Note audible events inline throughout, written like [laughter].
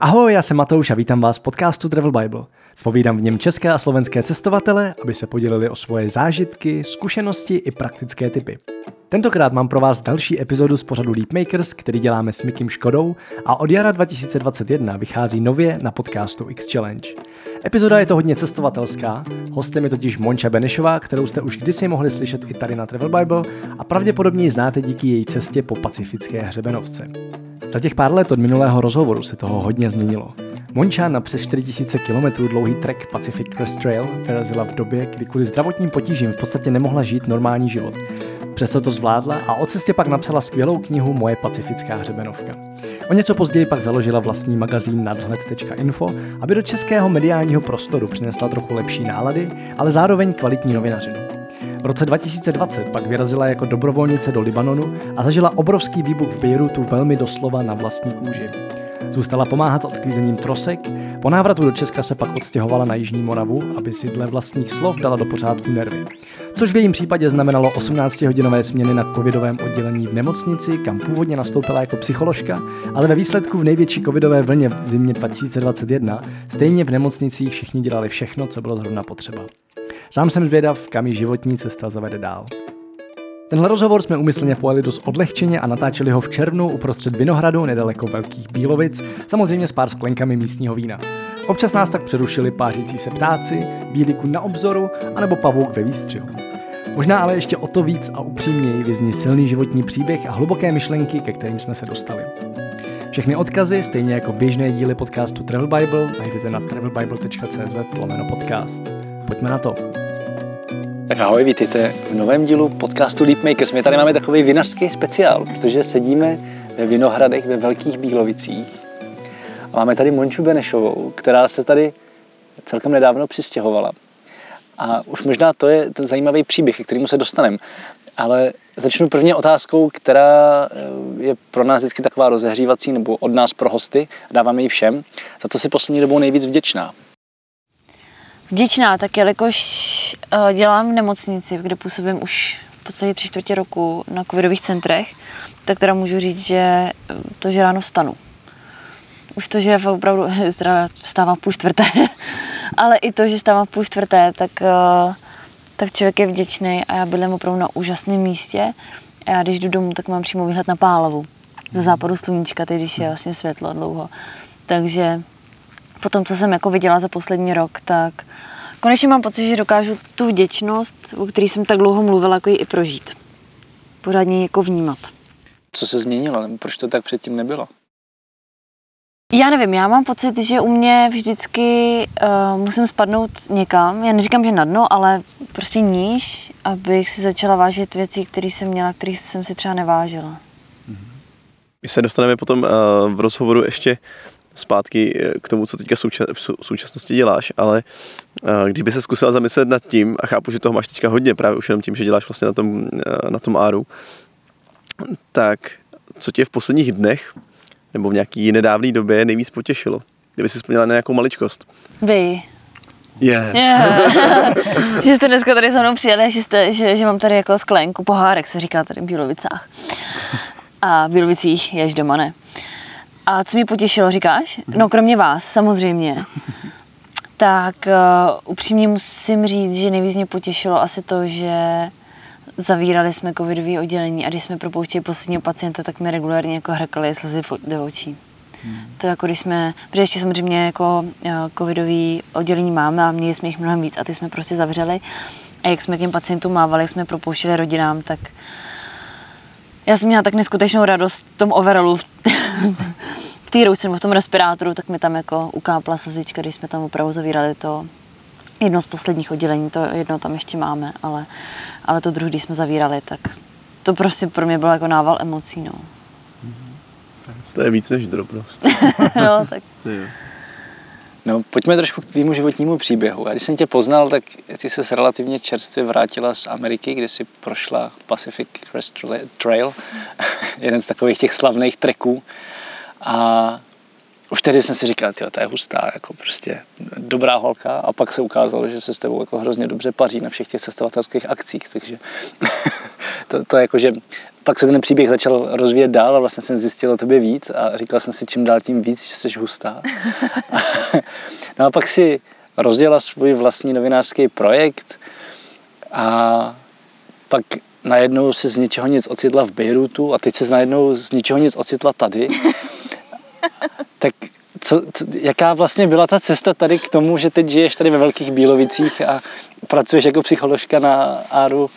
Ahoj, já jsem Matouš a vítám vás v podcastu Travel Bible. Spovídám v něm české a slovenské cestovatele, aby se podělili o svoje zážitky, zkušenosti i praktické typy. Tentokrát mám pro vás další epizodu z pořadu Leapmakers, který děláme s Mikim Škodou a od jara 2021 vychází nově na podcastu X Challenge. Epizoda je to hodně cestovatelská, hostem je totiž Monča Benešová, kterou jste už kdysi mohli slyšet i tady na Travel Bible a pravděpodobně ji znáte díky její cestě po pacifické hřebenovce. Za těch pár let od minulého rozhovoru se toho hodně změnilo. Monča na přes 4000 km dlouhý trek Pacific Crest Trail vyrazila v době, kdy kvůli zdravotním potížím v podstatě nemohla žít normální život. Přesto to zvládla a o cestě pak napsala skvělou knihu Moje pacifická hřebenovka. O něco později pak založila vlastní magazín nadhled.info, aby do českého mediálního prostoru přinesla trochu lepší nálady, ale zároveň kvalitní novinařinu. V roce 2020 pak vyrazila jako dobrovolnice do Libanonu a zažila obrovský výbuch v Bejrutu velmi doslova na vlastní kůži. Zůstala pomáhat s odklízením trosek, po návratu do Česka se pak odstěhovala na Jižní Moravu, aby si dle vlastních slov dala do pořádku nervy. Což v jejím případě znamenalo 18-hodinové směny na covidovém oddělení v nemocnici, kam původně nastoupila jako psycholožka, ale ve výsledku v největší covidové vlně v zimě 2021 stejně v nemocnicích všichni dělali všechno, co bylo zrovna potřeba. Sám jsem zvědav, kam ji životní cesta zavede dál. Tenhle rozhovor jsme umyslně pojeli dost odlehčeně a natáčeli ho v červnu uprostřed Vinohradu nedaleko Velkých Bílovic, samozřejmě s pár sklenkami místního vína. Občas nás tak přerušili pářící se ptáci, bíliku na obzoru anebo pavouk ve výstřihu. Možná ale ještě o to víc a upřímněji vyzní silný životní příběh a hluboké myšlenky, ke kterým jsme se dostali. Všechny odkazy, stejně jako běžné díly podcastu Travel Bible, najdete na travelbible.cz podcast. Pojďme na to. Tak ahoj, vítejte v novém dílu podcastu Leapmakers. My tady máme takový vinařský speciál, protože sedíme ve Vinohradech ve Velkých Bílovicích. A máme tady Monču Benešovou, která se tady celkem nedávno přistěhovala. A už možná to je ten zajímavý příběh, k kterému se dostaneme. Ale začnu první otázkou, která eh, je pro nás vždycky taková rozehřívací, nebo od nás pro hosty, dáváme ji všem. Za to si poslední dobou nejvíc vděčná. Vděčná, tak jelikož uh, dělám v nemocnici, kde působím už v podstatě tři čtvrtě roku na covidových centrech, tak teda můžu říct, že eh, to, že ráno vstanu. Už to, že opravdu [laughs] vstávám půl čtvrté, [laughs] ale i to, že vstávám půl čtvrté, tak, uh, tak člověk je vděčný a já bydlím opravdu na úžasném místě. A já když jdu domů, tak mám přímo výhled na Pálavu. Ze západu sluníčka, teď když je vlastně světlo dlouho. Takže po tom, co jsem jako viděla za poslední rok, tak konečně mám pocit, že dokážu tu vděčnost, o které jsem tak dlouho mluvila, jako ji i prožít. Pořádně jako vnímat. Co se změnilo? Nebo proč to tak předtím nebylo? Já nevím, já mám pocit, že u mě vždycky uh, musím spadnout někam. Já neříkám, že na dno, ale prostě níž, abych si začala vážit věci, které jsem měla, které jsem si třeba nevážila. My se dostaneme potom uh, v rozhovoru ještě zpátky eh, k tomu, co teďka v současnosti děláš, ale eh, kdyby se zkusila zamyslet nad tím, a chápu, že toho máš teďka hodně, právě už jenom tím, že děláš vlastně na tom, eh, na tom áru, tak co tě v posledních dnech nebo v nějaký nedávné době nejvíc potěšilo? Kdyby si vzpomněla na nějakou maličkost. Vy. Yeah. yeah. [laughs] že jste dneska tady se mnou přijeli, že, jste, že, že mám tady jako sklenku, pohárek se říká tady v Bílovicách. A v Bílovicích jež doma ne. A co mě potěšilo, říkáš? No kromě vás, samozřejmě. [laughs] tak uh, upřímně musím říct, že nejvíc mě potěšilo asi to, že zavírali jsme covidové oddělení a když jsme propouštěli posledního pacienta, tak mi regulárně jako hrkali slzy do očí. Hmm. To jako když jsme, protože ještě samozřejmě jako uh, covidový oddělení máme a měli jsme jich mnohem víc a ty jsme prostě zavřeli. A jak jsme těm pacientům mávali, jak jsme propouštěli rodinám, tak já jsem měla tak neskutečnou radost v tom overallu, v [laughs] té rouce, v tom respirátoru, tak mi tam jako ukápla slzička, když jsme tam opravdu zavírali to jedno z posledních oddělení, to jedno tam ještě máme, ale, ale to druhé, když jsme zavírali, tak to prostě pro mě bylo jako nával emocí, no. To je víc než drobnost. [laughs] no, tak. No, pojďme trošku k tvýmu životnímu příběhu. A když jsem tě poznal, tak ty se relativně čerstvě vrátila z Ameriky, kde si prošla Pacific Crest Trail, [laughs] jeden z takových těch slavných treků. A už tehdy jsem si říkal, tyjo, to je hustá, jako prostě dobrá holka a pak se ukázalo, že se s tebou jako hrozně dobře paří na všech těch cestovatelských akcích, takže [laughs] to, to jako, že pak se ten příběh začal rozvíjet dál a vlastně jsem zjistil o tobě víc a říkal jsem si čím dál tím víc, že jsi hustá. [laughs] no a pak si rozjela svůj vlastní novinářský projekt a pak najednou se z ničeho nic ocitla v Bejrutu a teď se najednou z ničeho nic ocitla tady. [laughs] tak co, co, jaká vlastně byla ta cesta tady k tomu, že teď žiješ tady ve Velkých Bílovicích a pracuješ jako psycholožka na ARU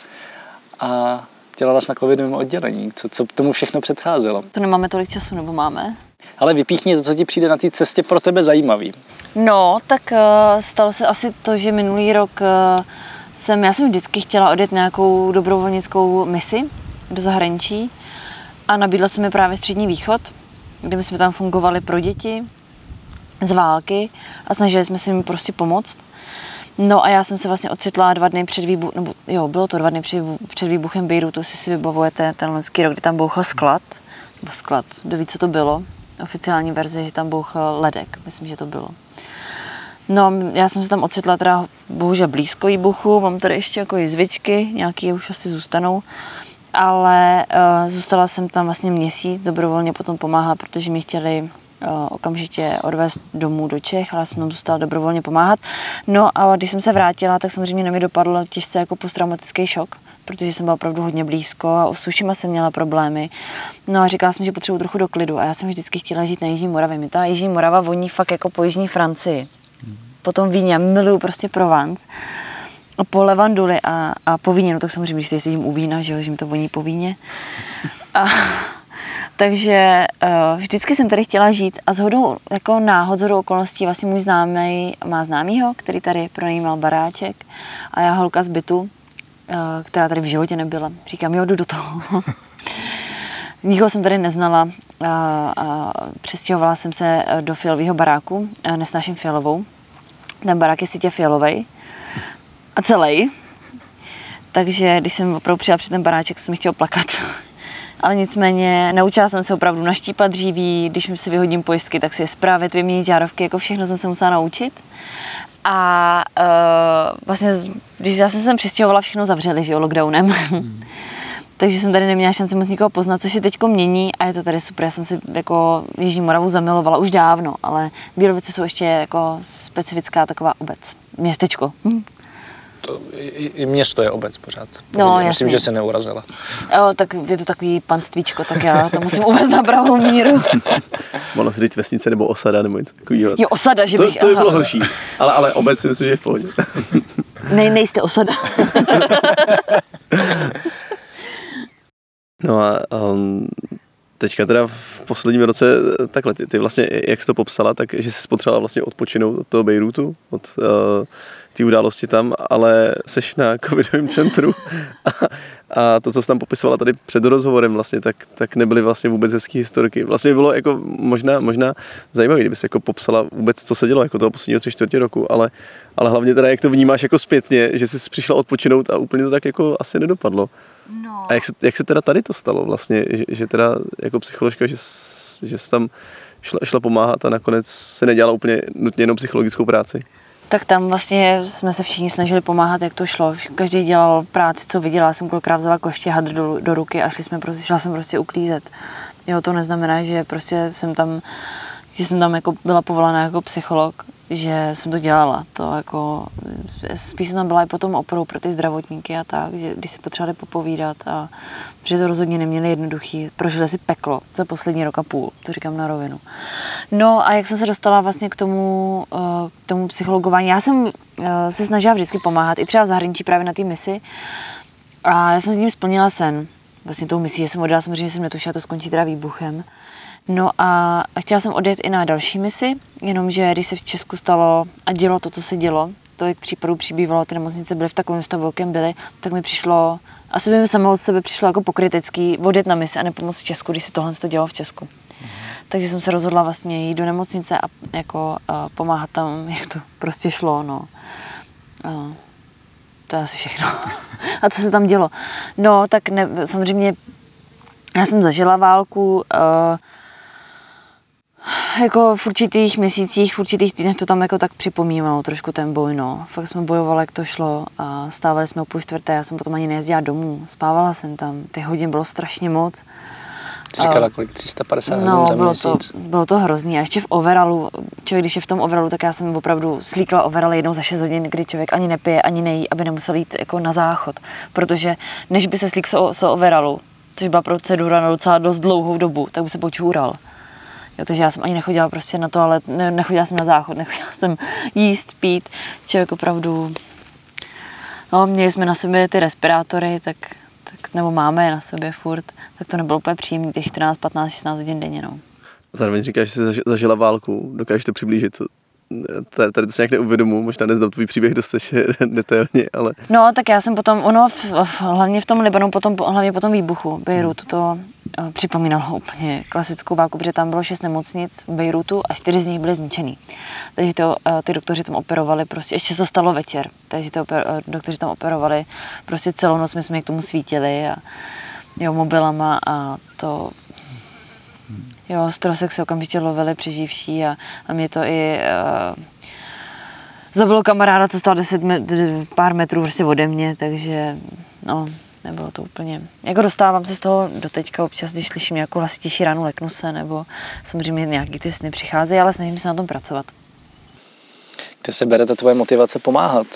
a dělala na covidovém oddělení. Co, co tomu všechno předcházelo? To nemáme tolik času, nebo máme? Ale vypíchni to, co ti přijde na té cestě pro tebe zajímavý. No, tak uh, stalo se asi to, že minulý rok uh, jsem, já jsem vždycky chtěla odjet nějakou dobrovolnickou misi do zahraničí a nabídla se mi právě Střední východ, kde my jsme tam fungovali pro děti z války a snažili jsme se jim prostě pomoct. No a já jsem se vlastně ocitla dva dny před výbuchem, nebo jo, bylo to dva dny před, před výbuchem Bejrutu, jestli si vybavujete ten loňský rok, kdy tam bouchl sklad, nebo sklad, kdo ví, co to bylo, oficiální verze, že tam bouchl ledek, myslím, že to bylo. No, já jsem se tam ocitla teda bohužel blízko výbuchu, mám tady ještě jako zvyčky, nějaký už asi zůstanou, ale uh, zůstala jsem tam vlastně měsíc, dobrovolně potom pomáhat, protože mi chtěli okamžitě odvést domů do Čech, ale jsem tam zůstala dobrovolně pomáhat. No a když jsem se vrátila, tak samozřejmě na mě dopadl těžce jako posttraumatický šok, protože jsem byla opravdu hodně blízko a s ušima jsem měla problémy. No a říkala jsem, že potřebuji trochu do klidu a já jsem vždycky chtěla žít na Jižní Moravě. Mi ta Jižní Morava voní fakt jako po Jižní Francii po tom víně, miluju prostě Provence, po levanduli a, a po víně, no tak samozřejmě, když se jim u vína, že, jo, že mi to voní po víně. A, takže uh, vždycky jsem tady chtěla žít a zhodou jako náhod, zhodou okolností vlastně můj známý má známýho, který tady pronajímal baráček a já holka z bytu, uh, která tady v životě nebyla. Říkám, jo, jdu do toho. [laughs] Nikoho jsem tady neznala a, a přestěhovala jsem se do fialového baráku, nesnáším fialovou, ten barák je sítě fialový a celý. Takže když jsem opravdu přijela před ten baráček, jsem chtěla plakat. [laughs] Ale nicméně naučila jsem se opravdu naštípat dříví, když mi si vyhodím pojistky, tak si je zprávit, vyměnit žárovky, jako všechno jsem se musela naučit. A uh, vlastně, když já jsem se sem přistěhovala, všechno zavřeli, že jo, lockdownem. Hmm. [laughs] takže jsem tady neměla šanci moc nikoho poznat, což se teď mění a je to tady super. Já jsem si jako Jižní Moravu zamilovala už dávno, ale Bílovice jsou ještě jako specifická taková obec, městečko. Hm. To, i, i město je obec pořád. No, Myslím, jasně. že se neurazila. Jo, tak je to takový panstvíčko, tak já to musím uvést na pravou míru. [laughs] Mohla se říct vesnice nebo osada nebo něco takového. Jo, osada, že To, bych... to by bylo horší, ale, ale obec si myslím, že je v pohodě. [laughs] Ne, nejste osada. [laughs] No a um, teďka teda v posledním roce takhle, ty, ty vlastně, jak jsi to popsala, tak že jsi potřebovala vlastně odpočinout od toho Bejrutu, od uh, té události tam, ale seš na [laughs] covidovém centru a, a to, co jsi tam popisovala tady před rozhovorem vlastně, tak, tak nebyly vlastně vůbec hezký historky. Vlastně bylo jako možná, možná zajímavé, kdyby se jako popsala vůbec, co se dělo jako toho posledního tři čtvrtě roku, ale, ale hlavně teda, jak to vnímáš jako zpětně, že jsi přišla odpočinout a úplně to tak jako asi nedopadlo. No. A jak se, jak se teda tady to stalo vlastně, že, že teda jako psycholožka, že, že jsi tam šla, šla pomáhat a nakonec se nedělala úplně nutně jenom psychologickou práci? Tak tam vlastně jsme se všichni snažili pomáhat, jak to šlo. Každý dělal práci, co viděla. Já jsem kolikrát vzala koště hadr do, do ruky a šli jsme prostě, šla jsem prostě uklízet. Jo, to neznamená, že prostě jsem tam, že jsem tam jako byla povolaná jako psycholog, že jsem to dělala. To jako, spíš jsem tam byla i potom oporou pro ty zdravotníky a tak, že když si potřebovali popovídat a že to rozhodně neměli jednoduchý. Prožili si peklo za poslední rok a půl, to říkám na rovinu. No a jak jsem se dostala vlastně k tomu, eh, k tomu psychologování, já jsem eh, se snažila vždycky pomáhat, i třeba v zahraničí právě na té misi. A já jsem s ním splnila sen. Vlastně tou misí, že jsem odjela, samozřejmě jsem netušila, to skončí teda výbuchem. No a chtěla jsem odjet i na další misi, jenomže když se v Česku stalo a dělo to, co se dělo, to, jak případů přibývalo, ty nemocnice byly v takovém stavu, jakém byly, tak mi přišlo, asi by mi samo od sebe přišlo jako pokrytecký odjet na misi a nepomoct v Česku, když se tohle to dělo v Česku. Takže jsem se rozhodla vlastně jít do nemocnice a jako a pomáhat tam, [laughs] jak to prostě šlo, no. A to je asi všechno. [laughs] A co se tam dělo? No, tak ne, samozřejmě já jsem zažila válku, uh, Jako v určitých měsících, v určitých týdnech to tam jako tak připomínalo trošku ten boj, no. Fakt jsme bojovali, jak to šlo a stávali jsme o půl čtvrté, já jsem potom ani nejezdila domů, spávala jsem tam, ty hodin bylo strašně moc. Jsi říkala kolik? 350 hodin No, za bylo měsíc? to, bylo to hrozný. A ještě v overalu, člověk, když je v tom overalu, tak já jsem opravdu slíkla overal jednou za 6 hodin, kdy člověk ani nepije, ani nejí, aby nemusel jít jako na záchod. Protože než by se slík z z overalu, což byla procedura na docela dost dlouhou dobu, tak by se počůral. Jo, takže já jsem ani nechodila prostě na to, ale ne, nechodila jsem na záchod, [laughs] nechodila jsem jíst, pít. Člověk opravdu, no, měli jsme na sobě ty respirátory, tak, tak nebo máme je na sobě furt, tak to nebylo úplně příjemné, těch 14, 15, 16 hodin denně, no. Zároveň říkáš, že jsi zaži- zažila válku, dokážeš to přiblížit, co, tady, to si nějak neuvědomu, možná neznám tvůj příběh dostatečně [laughs] detailně, ale No, tak já jsem potom, ono v, v, hlavně v tom Libanonu, potom, hlavně po tom výbuchu Bejrutu, to uh, připomínalo úplně klasickou válku, protože tam bylo šest nemocnic v Bejrutu a čtyři z nich byly zničený. Takže to, uh, ty doktoři tam operovali, prostě, ještě se stalo večer, takže ty uh, doktoři tam operovali prostě celou noc, my jsme k tomu svítili a jo, mobilama a to Jo, z toho se okamžitě lovili přeživší a, a mě to i uh, zabilo kamaráda, co stál 10 met- pár metrů prostě ode mě, takže no, nebylo to úplně. Jako dostávám se z toho do teďka občas, když slyším nějakou hlasitější ránu, leknu se, nebo samozřejmě nějaký ty sny přicházejí, ale snažím se na tom pracovat. Kde se bere ta tvoje motivace pomáhat?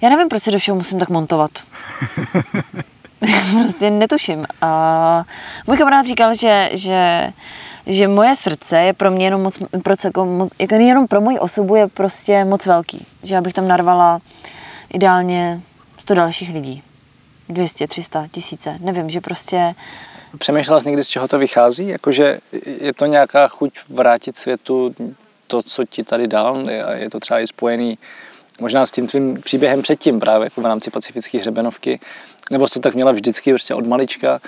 Já nevím, proč se do všeho musím tak montovat. [laughs] [laughs] prostě netuším. A můj kamarád říkal, že, že, že moje srdce je pro mě jenom moc, pro, jako, moc, jako jenom pro moji osobu je prostě moc velký. Že já bych tam narvala ideálně 100 dalších lidí. 200, 300, tisíce, nevím, že prostě Přemýšlela jsi někdy, z čeho to vychází? Jakože je to nějaká chuť vrátit světu to, co ti tady dal? Je to třeba i spojený možná s tím tvým příběhem předtím právě jako v rámci pacifické hřebenovky? Nebo to tak měla vždycky prostě od malička?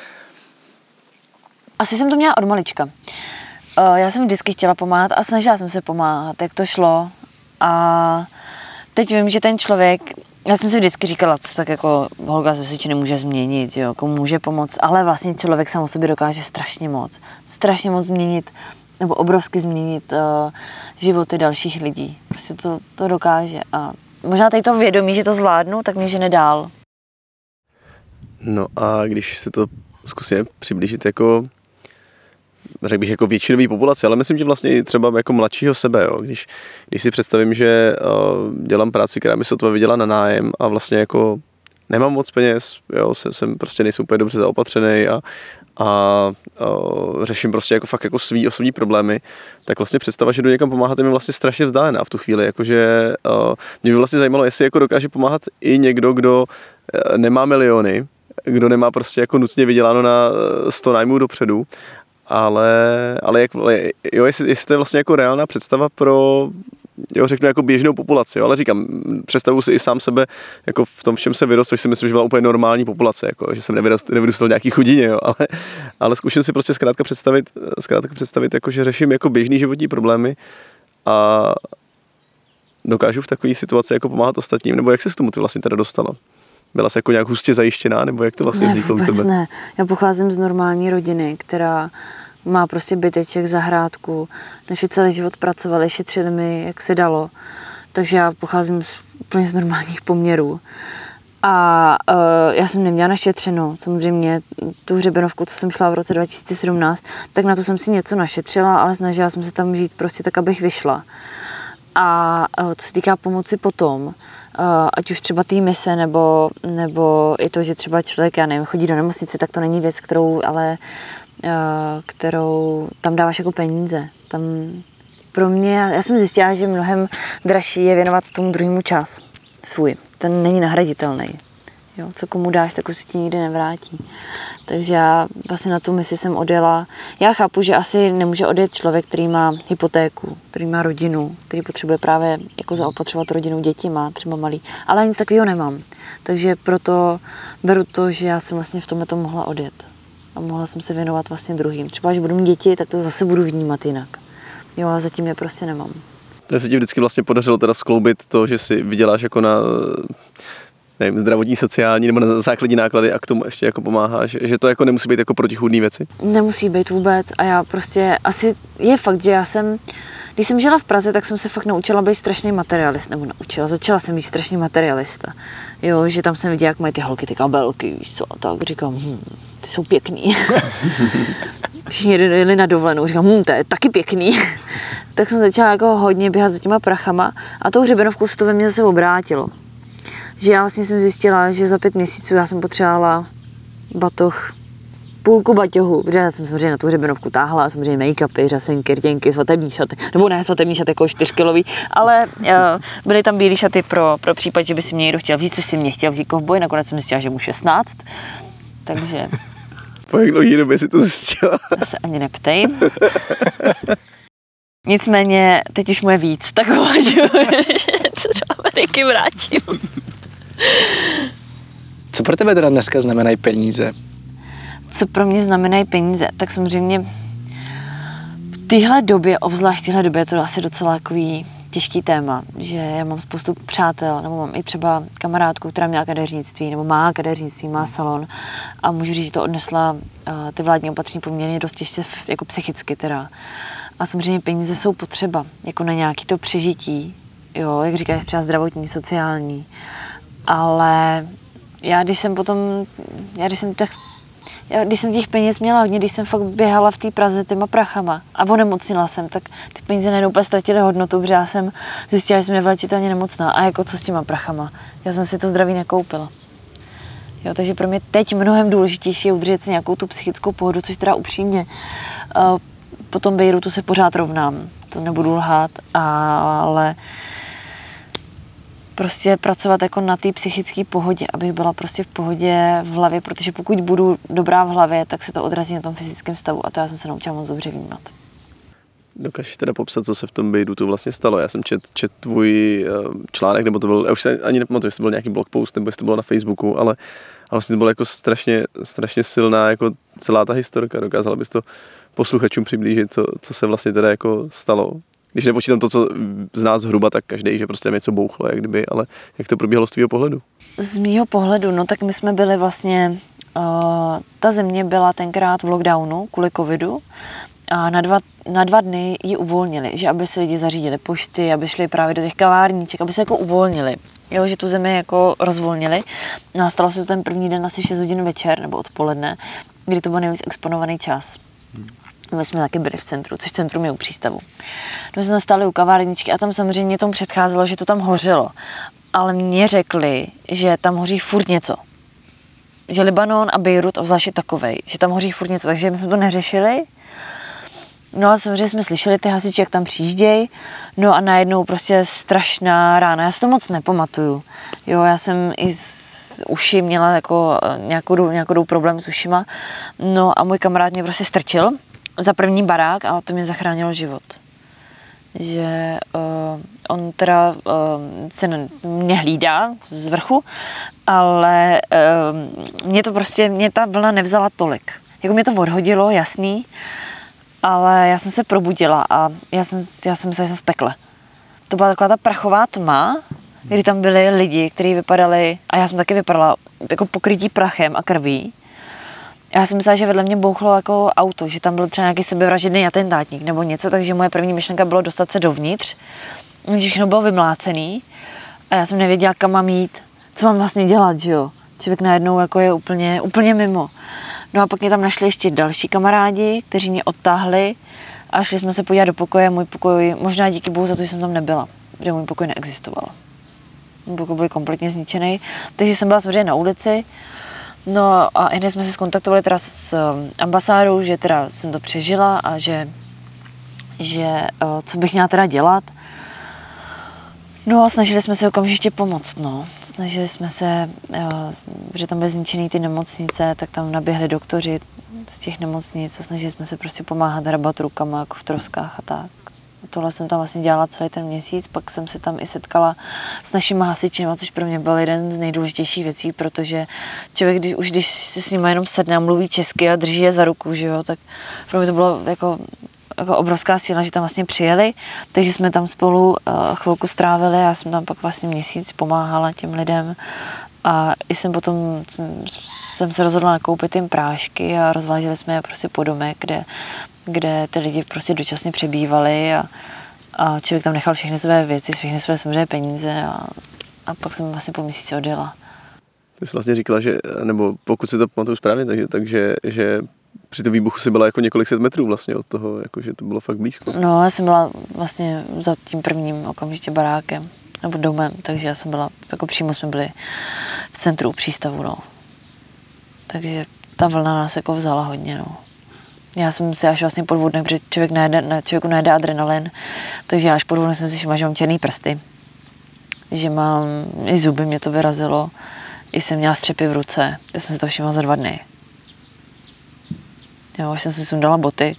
Asi jsem to měla od malička. Eh, Já jsem vždycky chtěla pomáhat a snažila jsem se pomáhat, jak to šlo. A teď vím, že ten člověk, já jsem si vždycky říkala, co tak jako holka z Vysočiny může změnit, jo, komu může pomoct, ale vlastně člověk sám o sobě dokáže strašně moc. Strašně moc změnit, nebo obrovsky změnit uh, životy dalších lidí. Prostě to, to dokáže. A možná tady to vědomí, že to zvládnu, tak mě žene dál. no a když si to zkusíme přiblížit jako řekl bych jako většinový populace, ale myslím tím vlastně i třeba jako mladšího sebe, jo. Když, když si představím, že uh, dělám práci, která mi sotva vydělá na nájem a vlastně jako nemám moc peněz, jo, jsem, jsem prostě nejsem úplně dobře zaopatřený a, a uh, řeším prostě jako fakt jako svý osobní problémy, tak vlastně představa, že jdu někam pomáhat, je mi vlastně strašně vzdálená v tu chvíli, jakože uh, mě by vlastně zajímalo, jestli jako dokáže pomáhat i někdo, kdo uh, nemá miliony, kdo nemá prostě jako nutně vyděláno na eh, 100 nájmů dopředu, ale, ale jak, jo, jestli, jestli to je vlastně jako reálná představa pro jo, řeknu jako běžnou populaci, jo, ale říkám, představuji si i sám sebe jako v tom, v čem se vyrostl, což si myslím, že byla úplně normální populace, jako, že jsem nevyrostl, v nějaký chudině, jo, ale, ale zkusím si prostě zkrátka představit, zkrátka představit jako, že řeším jako běžný životní problémy a dokážu v takové situaci jako pomáhat ostatním, nebo jak se k tomu ty vlastně teda dostala? Byla jsi jako nějak hustě zajištěná, nebo jak to vlastně ne, vzniklo u tebe? ne. Já pocházím z normální rodiny, která má prostě byteček, zahrádku. Naši celý život pracovali, šetřili mi, jak se dalo. Takže já pocházím z úplně z normálních poměrů. A uh, já jsem neměla našetřeno. Samozřejmě tu hřebenovku, co jsem šla v roce 2017, tak na to jsem si něco našetřila, ale snažila jsem se tam žít prostě tak, abych vyšla. A uh, co se týká pomoci potom, uh, ať už třeba té mise, nebo, nebo i to, že třeba člověk, já nevím, chodí do nemocnice, tak to není věc, kterou, ale kterou tam dáváš jako peníze. Tam pro mě, já jsem zjistila, že mnohem dražší je věnovat tomu druhému čas svůj. Ten není nahraditelný. Jo, co komu dáš, tak už se ti nikdy nevrátí. Takže já vlastně na tu misi jsem odjela. Já chápu, že asi nemůže odjet člověk, který má hypotéku, který má rodinu, který potřebuje právě jako zaopatřovat rodinu, děti má třeba malý, ale nic takového nemám. Takže proto beru to, že já jsem vlastně v tomhle to mohla odjet. A mohla jsem se věnovat vlastně druhým. Třeba, až budu mít děti, tak to zase budu vnímat jinak. Jo, a zatím je prostě nemám. Takže se ti vždycky vlastně podařilo teda skloubit to, že si vyděláš jako na nevím, zdravotní, sociální nebo na základní náklady a k tomu ještě jako pomáhá, že, že to jako nemusí být jako protichůdné věci? Nemusí být vůbec a já prostě asi je fakt, že já jsem když jsem žila v Praze, tak jsem se fakt naučila být strašný materialist, nebo naučila, začala jsem být strašný materialista. Jo, že tam jsem viděla, jak mají ty holky ty kabelky, víš co, a tak říkám, hm, ty jsou pěkný. [laughs] Všichni jeli na dovolenou, říkám, hm, to je taky pěkný. [laughs] tak jsem začala jako hodně běhat za těma prachama a tou hřebenovkou se to ve mně zase obrátilo. Že já vlastně jsem zjistila, že za pět měsíců já jsem potřebovala batoh půlku baťohu, protože já jsem samozřejmě na tu hřebenovku táhla, samozřejmě make-upy, řasenky, rtěnky, svatební šaty, nebo ne svatební šaty jako čtyřkilový, ale uh, byly tam bílé šaty pro, pro případ, že by si mě někdo chtěl vzít, což si mě chtěl vzít kovboj, nakonec jsem zjistila, že mu 16, takže... Po jak dlouhý době si to zjistila? Já se ani neptej. Nicméně, teď už mu je víc, tak uvažuji, že se do Ameriky vrátím. Co pro tebe teda dneska znamenají peníze? Co pro mě znamenají peníze, tak samozřejmě v téhle době, obzvlášť v téhle době, je to asi docela takový těžký téma, že já mám spoustu přátel, nebo mám i třeba kamarádku, která měla kadeřnictví, nebo má kadeřnictví, má salon a můžu říct, že to odnesla uh, ty vládní opatření poměrně dost těžce, jako psychicky teda. A samozřejmě peníze jsou potřeba, jako na nějaký to přežití, jo, jak říkáš, třeba zdravotní, sociální, ale já když jsem potom, já když jsem těch já, když jsem těch peněz měla hodně, když jsem fakt běhala v té Praze těma prachama a onemocnila jsem, tak ty peníze najednou úplně ztratily hodnotu, protože já jsem zjistila, že jsem nevlečitelně nemocná. A jako co s těma prachama? Já jsem si to zdraví nekoupila. Jo, takže pro mě teď mnohem důležitější je udržet si nějakou tu psychickou pohodu, což teda upřímně uh, po tom Bejrutu se pořád rovnám, to nebudu lhát, ale prostě pracovat jako na té psychické pohodě, abych byla prostě v pohodě v hlavě, protože pokud budu dobrá v hlavě, tak se to odrazí na tom fyzickém stavu a to já jsem se naučila moc dobře vnímat. Dokážeš teda popsat, co se v tom Bejdu tu vlastně stalo? Já jsem čet, čet tvůj eh, článek, nebo to byl, já už se ani nepamatuju, jestli to byl nějaký blog post, nebo jestli to bylo na Facebooku, ale, ale vlastně to bylo jako strašně, strašně silná jako celá ta historka. Dokázala bys to posluchačům přiblížit, co, co se vlastně teda jako stalo? Když nepočítám to, co z nás hruba, tak každý, že prostě něco bouchlo, jak kdyby, ale jak to probíhalo z tvého pohledu? Z mýho pohledu, no tak my jsme byli vlastně, uh, ta země byla tenkrát v lockdownu kvůli covidu a na dva, na dva dny ji uvolnili, že aby se lidi zařídili pošty, aby šli právě do těch kavárníček, aby se jako uvolnili. Jo, že tu zemi jako rozvolnili. No a stalo se to ten první den asi 6 hodin večer nebo odpoledne, kdy to byl nejvíc exponovaný čas. My jsme taky byli v centru, což centrum je u přístavu. My jsme stáli u kavárničky a tam samozřejmě tomu předcházelo, že to tam hořelo. Ale mě řekli, že tam hoří furt něco. Že Libanon a Beirut obzvlášť je takovej, že tam hoří furt něco, takže my jsme to neřešili. No a samozřejmě jsme slyšeli ty hasiči, jak tam přijíždějí. No a najednou prostě strašná rána. Já si to moc nepamatuju. Jo, já jsem i z uši měla jako nějakou, nějakou problém s ušima. No a můj kamarád mě prostě strčil za první barák a to mě zachránilo život. Že uh, on teda uh, se mě hlídá z vrchu, ale uh, mě to prostě, mě ta vlna nevzala tolik. Jako mě to odhodilo, jasný, ale já jsem se probudila a já jsem, já jsem myslela, že jsem v pekle. To byla taková ta prachová tma, kdy tam byli lidi, kteří vypadali, a já jsem taky vypadala jako pokrytí prachem a krví. Já jsem myslela, že vedle mě bouchlo jako auto, že tam byl třeba nějaký sebevražedný atentátník nebo něco, takže moje první myšlenka bylo dostat se dovnitř, všechno bylo vymlácený a já jsem nevěděla, kam mám jít, co mám vlastně dělat, že jo. Člověk najednou jako je úplně, úplně mimo. No a pak mě tam našli ještě další kamarádi, kteří mě odtáhli a šli jsme se podívat do pokoje. Můj pokoj, možná díky bohu za to, že jsem tam nebyla, že můj pokoj neexistoval. Můj pokoj byl kompletně zničený, takže jsem byla samozřejmě na ulici No a hned jsme se skontaktovali teda s um, ambasádou, že teda jsem to přežila a že, že uh, co bych měla teda dělat. No a snažili jsme se okamžitě pomoct, no. Snažili jsme se, uh, že tam byly zničený ty nemocnice, tak tam naběhli doktoři z těch nemocnic a snažili jsme se prostě pomáhat hrabat rukama jako v troskách a tak tohle jsem tam vlastně dělala celý ten měsíc, pak jsem se tam i setkala s našimi hasiči, což pro mě byl jeden z nejdůležitějších věcí, protože člověk, když, už když se s nimi jenom sedne a mluví česky a drží je za ruku, že jo, tak pro mě to bylo jako jako obrovská síla, že tam vlastně přijeli, takže jsme tam spolu uh, chvilku strávili, já jsem tam pak vlastně měsíc pomáhala těm lidem. A i jsem potom jsem, jsem se rozhodla nakoupit jim prášky a rozváželi jsme je prostě po domek, kde, kde ty lidi prostě dočasně přebývali a, a člověk tam nechal všechny své věci, všechny své samozřejmě peníze a, a pak jsem vlastně po měsíci odjela. Ty jsi vlastně říkala, že, nebo pokud si to pamatuju správně, takže, takže že při tom výbuchu si byla jako několik set metrů vlastně od toho, jako že to bylo fakt blízko. No, já jsem byla vlastně za tím prvním okamžitě barákem nebo domem, takže já jsem byla, jako přímo jsme byli v centru přístavu, no. Takže ta vlna nás jako vzala hodně, no. Já jsem si až vlastně podvodný, protože člověk najde, na člověku najde adrenalin, takže až podvodný jsem si všimla, že mám černý prsty, že mám, i zuby mě to vyrazilo, i jsem měla střepy v ruce, já jsem si to všimla za dva dny. Jo, až jsem si sundala boty,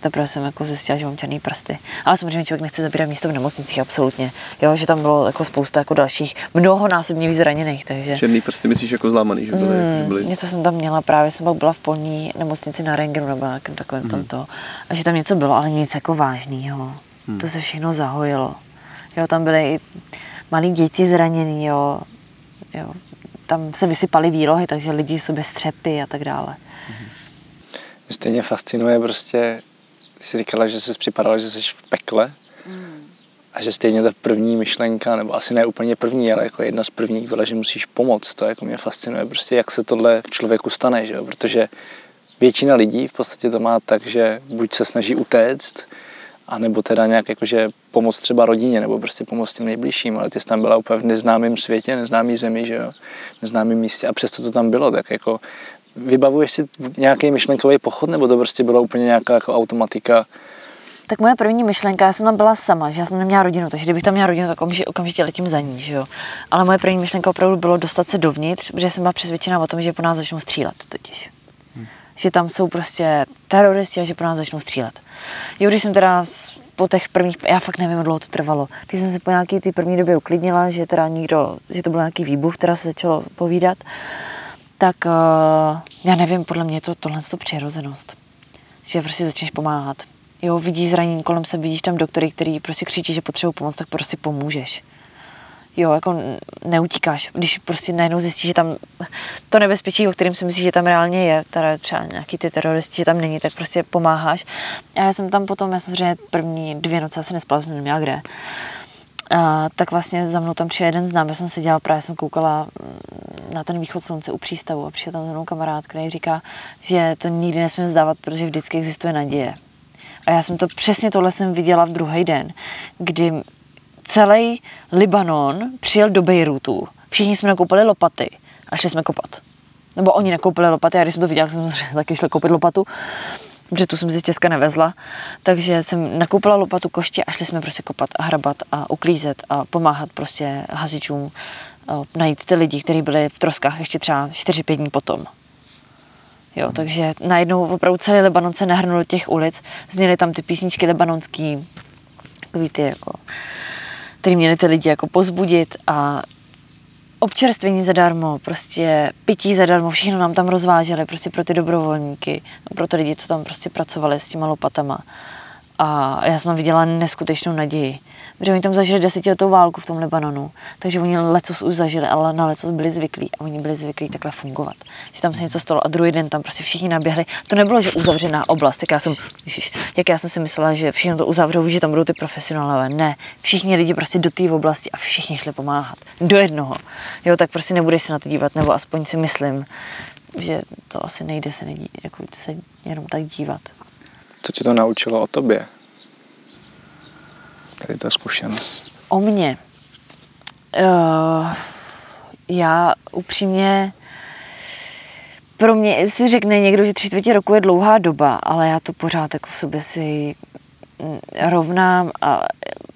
teprve jsem jako zjistila, že mám černý prsty. Ale samozřejmě člověk nechce zabírat místo v nemocnicích, absolutně. Jo, že tam bylo jako spousta jako dalších, mnohonásobně víc zraněných, takže... Černý prsty myslíš jako zlámaný, že byly? Mm, že byly... Něco jsem tam měla, právě jsem pak byla v polní nemocnici na rengenu nebo nějakém takovém mm. tomto. A že tam něco bylo, ale nic jako vážného. Mm. To se všechno zahojilo. Jo, tam byly i malí děti zraněný, jo. jo. Tam se vysypaly výlohy, takže lidi v sobě střepy a tak dále. Mě stejně fascinuje prostě, jsi říkala, že jsi připadala, že jsi v pekle Mm. a že stejně ta první myšlenka, nebo asi ne úplně první, ale jako jedna z prvních byla, že musíš pomoct. To jako mě fascinuje prostě, jak se tohle v člověku stane, že jo? protože většina lidí v podstatě to má tak, že buď se snaží utéct, a nebo teda nějak jakože pomoct třeba rodině, nebo prostě pomoct tím nejbližším, ale ty jsi tam byla úplně v neznámém světě, neznámý zemi, že jo, neznámém místě a přesto to tam bylo, tak jako vybavuješ si nějaký myšlenkový pochod, nebo to prostě byla úplně nějaká jako automatika? Tak moje první myšlenka, já jsem tam byla sama, že já jsem neměla rodinu, takže kdybych tam měla rodinu, tak okamžitě, okamžitě letím za ní, že jo. Ale moje první myšlenka opravdu bylo dostat se dovnitř, protože jsem byla přesvědčena o tom, že po nás začnou střílet totiž. Hmm. Že tam jsou prostě teroristi a že po nás začnou střílet. Jo, když jsem teda po těch prvních, já fakt nevím, jak dlouho to trvalo. Když jsem se po nějaký ty první době uklidnila, že teda nikdo, že to byl nějaký výbuch, teda se začalo povídat, tak uh, já nevím, podle mě je to tohle to přirozenost. Že prostě začneš pomáhat. Jo, vidíš zranění kolem sebe, vidíš tam doktory, který prostě křičí, že potřebují pomoc, tak prostě pomůžeš. Jo, jako neutíkáš. Když prostě najednou zjistíš, že tam to nebezpečí, o kterém si myslíš, že tam reálně je, teda třeba nějaký ty teroristi, že tam není, tak prostě pomáháš. A já jsem tam potom, já samozřejmě první dvě noci asi nespala, jsem neměla kde. A, tak vlastně za mnou tam přišel jeden znám, já jsem seděla, právě jsem koukala mm, na ten východ slunce u přístavu a přišel tam za mnou kamarád, který říká, že to nikdy nesmím zdávat, protože vždycky existuje naděje. A já jsem to přesně tohle jsem viděla v druhý den, kdy celý Libanon přijel do Bejrutu. Všichni jsme nakoupili lopaty a šli jsme kopat. Nebo oni nakoupili lopaty a když jsem to viděla, jsem [laughs] taky šla koupit lopatu protože tu jsem si z Česka nevezla. Takže jsem nakoupila lopatu koště a šli jsme prostě kopat a hrabat a uklízet a pomáhat prostě hasičům najít ty lidi, kteří byli v troskách ještě třeba 4-5 dní potom. Jo, takže najednou opravdu celý Libanon se nahrnul do těch ulic, zněly tam ty písničky libanonský, takový ty jako, který měli ty lidi jako pozbudit a občerstvení zadarmo, prostě pití zadarmo, všechno nám tam rozváželi prostě pro ty dobrovolníky, pro ty lidi, co tam prostě pracovali s těma lopatama. A já jsem viděla neskutečnou naději. Protože oni tam zažili desetiletou válku v tom Libanonu, takže oni lecos už zažili, ale na lecos byli zvyklí a oni byli zvyklí takhle fungovat. Že tam se něco stalo a druhý den tam prostě všichni naběhli. To nebylo, že uzavřená oblast, jak já jsem, ježiš, jak já jsem si myslela, že všichni to uzavřou, že tam budou ty profesionálové. Ne, všichni lidi prostě do té oblasti a všichni šli pomáhat. Do jednoho. Jo, tak prostě nebudeš se na to dívat, nebo aspoň si myslím, že to asi nejde se, nedí, jako se jenom tak dívat. Co tě to naučilo o tobě? Tady ta zkušenost. O mně. Uh, já upřímně, pro mě si řekne někdo, že tři čtvrtě roku je dlouhá doba, ale já to pořád jako v sobě si rovnám a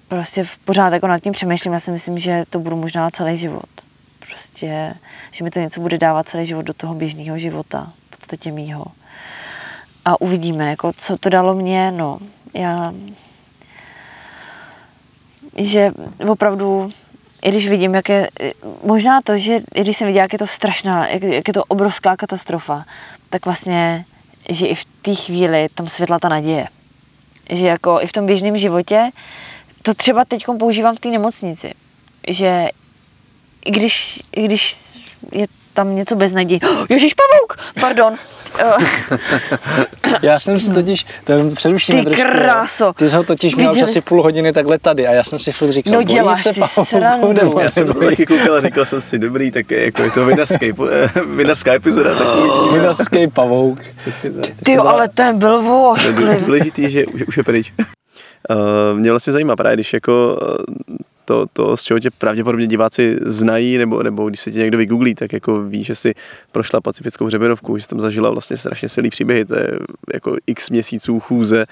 prostě pořád jako nad tím přemýšlím. Já si myslím, že to budu možná celý život. Prostě, že mi to něco bude dávat celý život do toho běžného života, v podstatě mýho. A uvidíme, jako co to dalo mě, no, já že opravdu, i když vidím, jak je, možná to, že i když jsem viděla, jak je to strašná, jak, jak je to obrovská katastrofa, tak vlastně, že i v té chvíli tam světla ta naděje. Že jako i v tom běžném životě, to třeba teď používám v té nemocnici, že i když, i když je tam něco bez naději. [gasps] Ježíš pavouk, pardon. Eh, Já jsem si totiž, to jenom přerušíme Ty trošku. kráso. Ty jsi ho totiž měl Viděli- asi půl hodiny takhle tady a já jsem si furt říkal, No, bojí děláš se si nebo Já jsem to taky koukal a říkal jsem si, dobrý, tak je, jako je to vinařský, po- vinařská epizoda, tak [laughs] uvidíme. Vinařský pavouk. Ty jo, ale ten byl vošklivý. Důležitý, že už, už je pryč. Uh, mě vlastně zajímá právě, když jako uh, to, to, z čeho tě pravděpodobně diváci znají, nebo, nebo když se tě někdo vygooglí, tak jako ví, že si prošla pacifickou hřebenovku, že jsi tam zažila vlastně strašně silný příběhy, to je jako x měsíců chůze,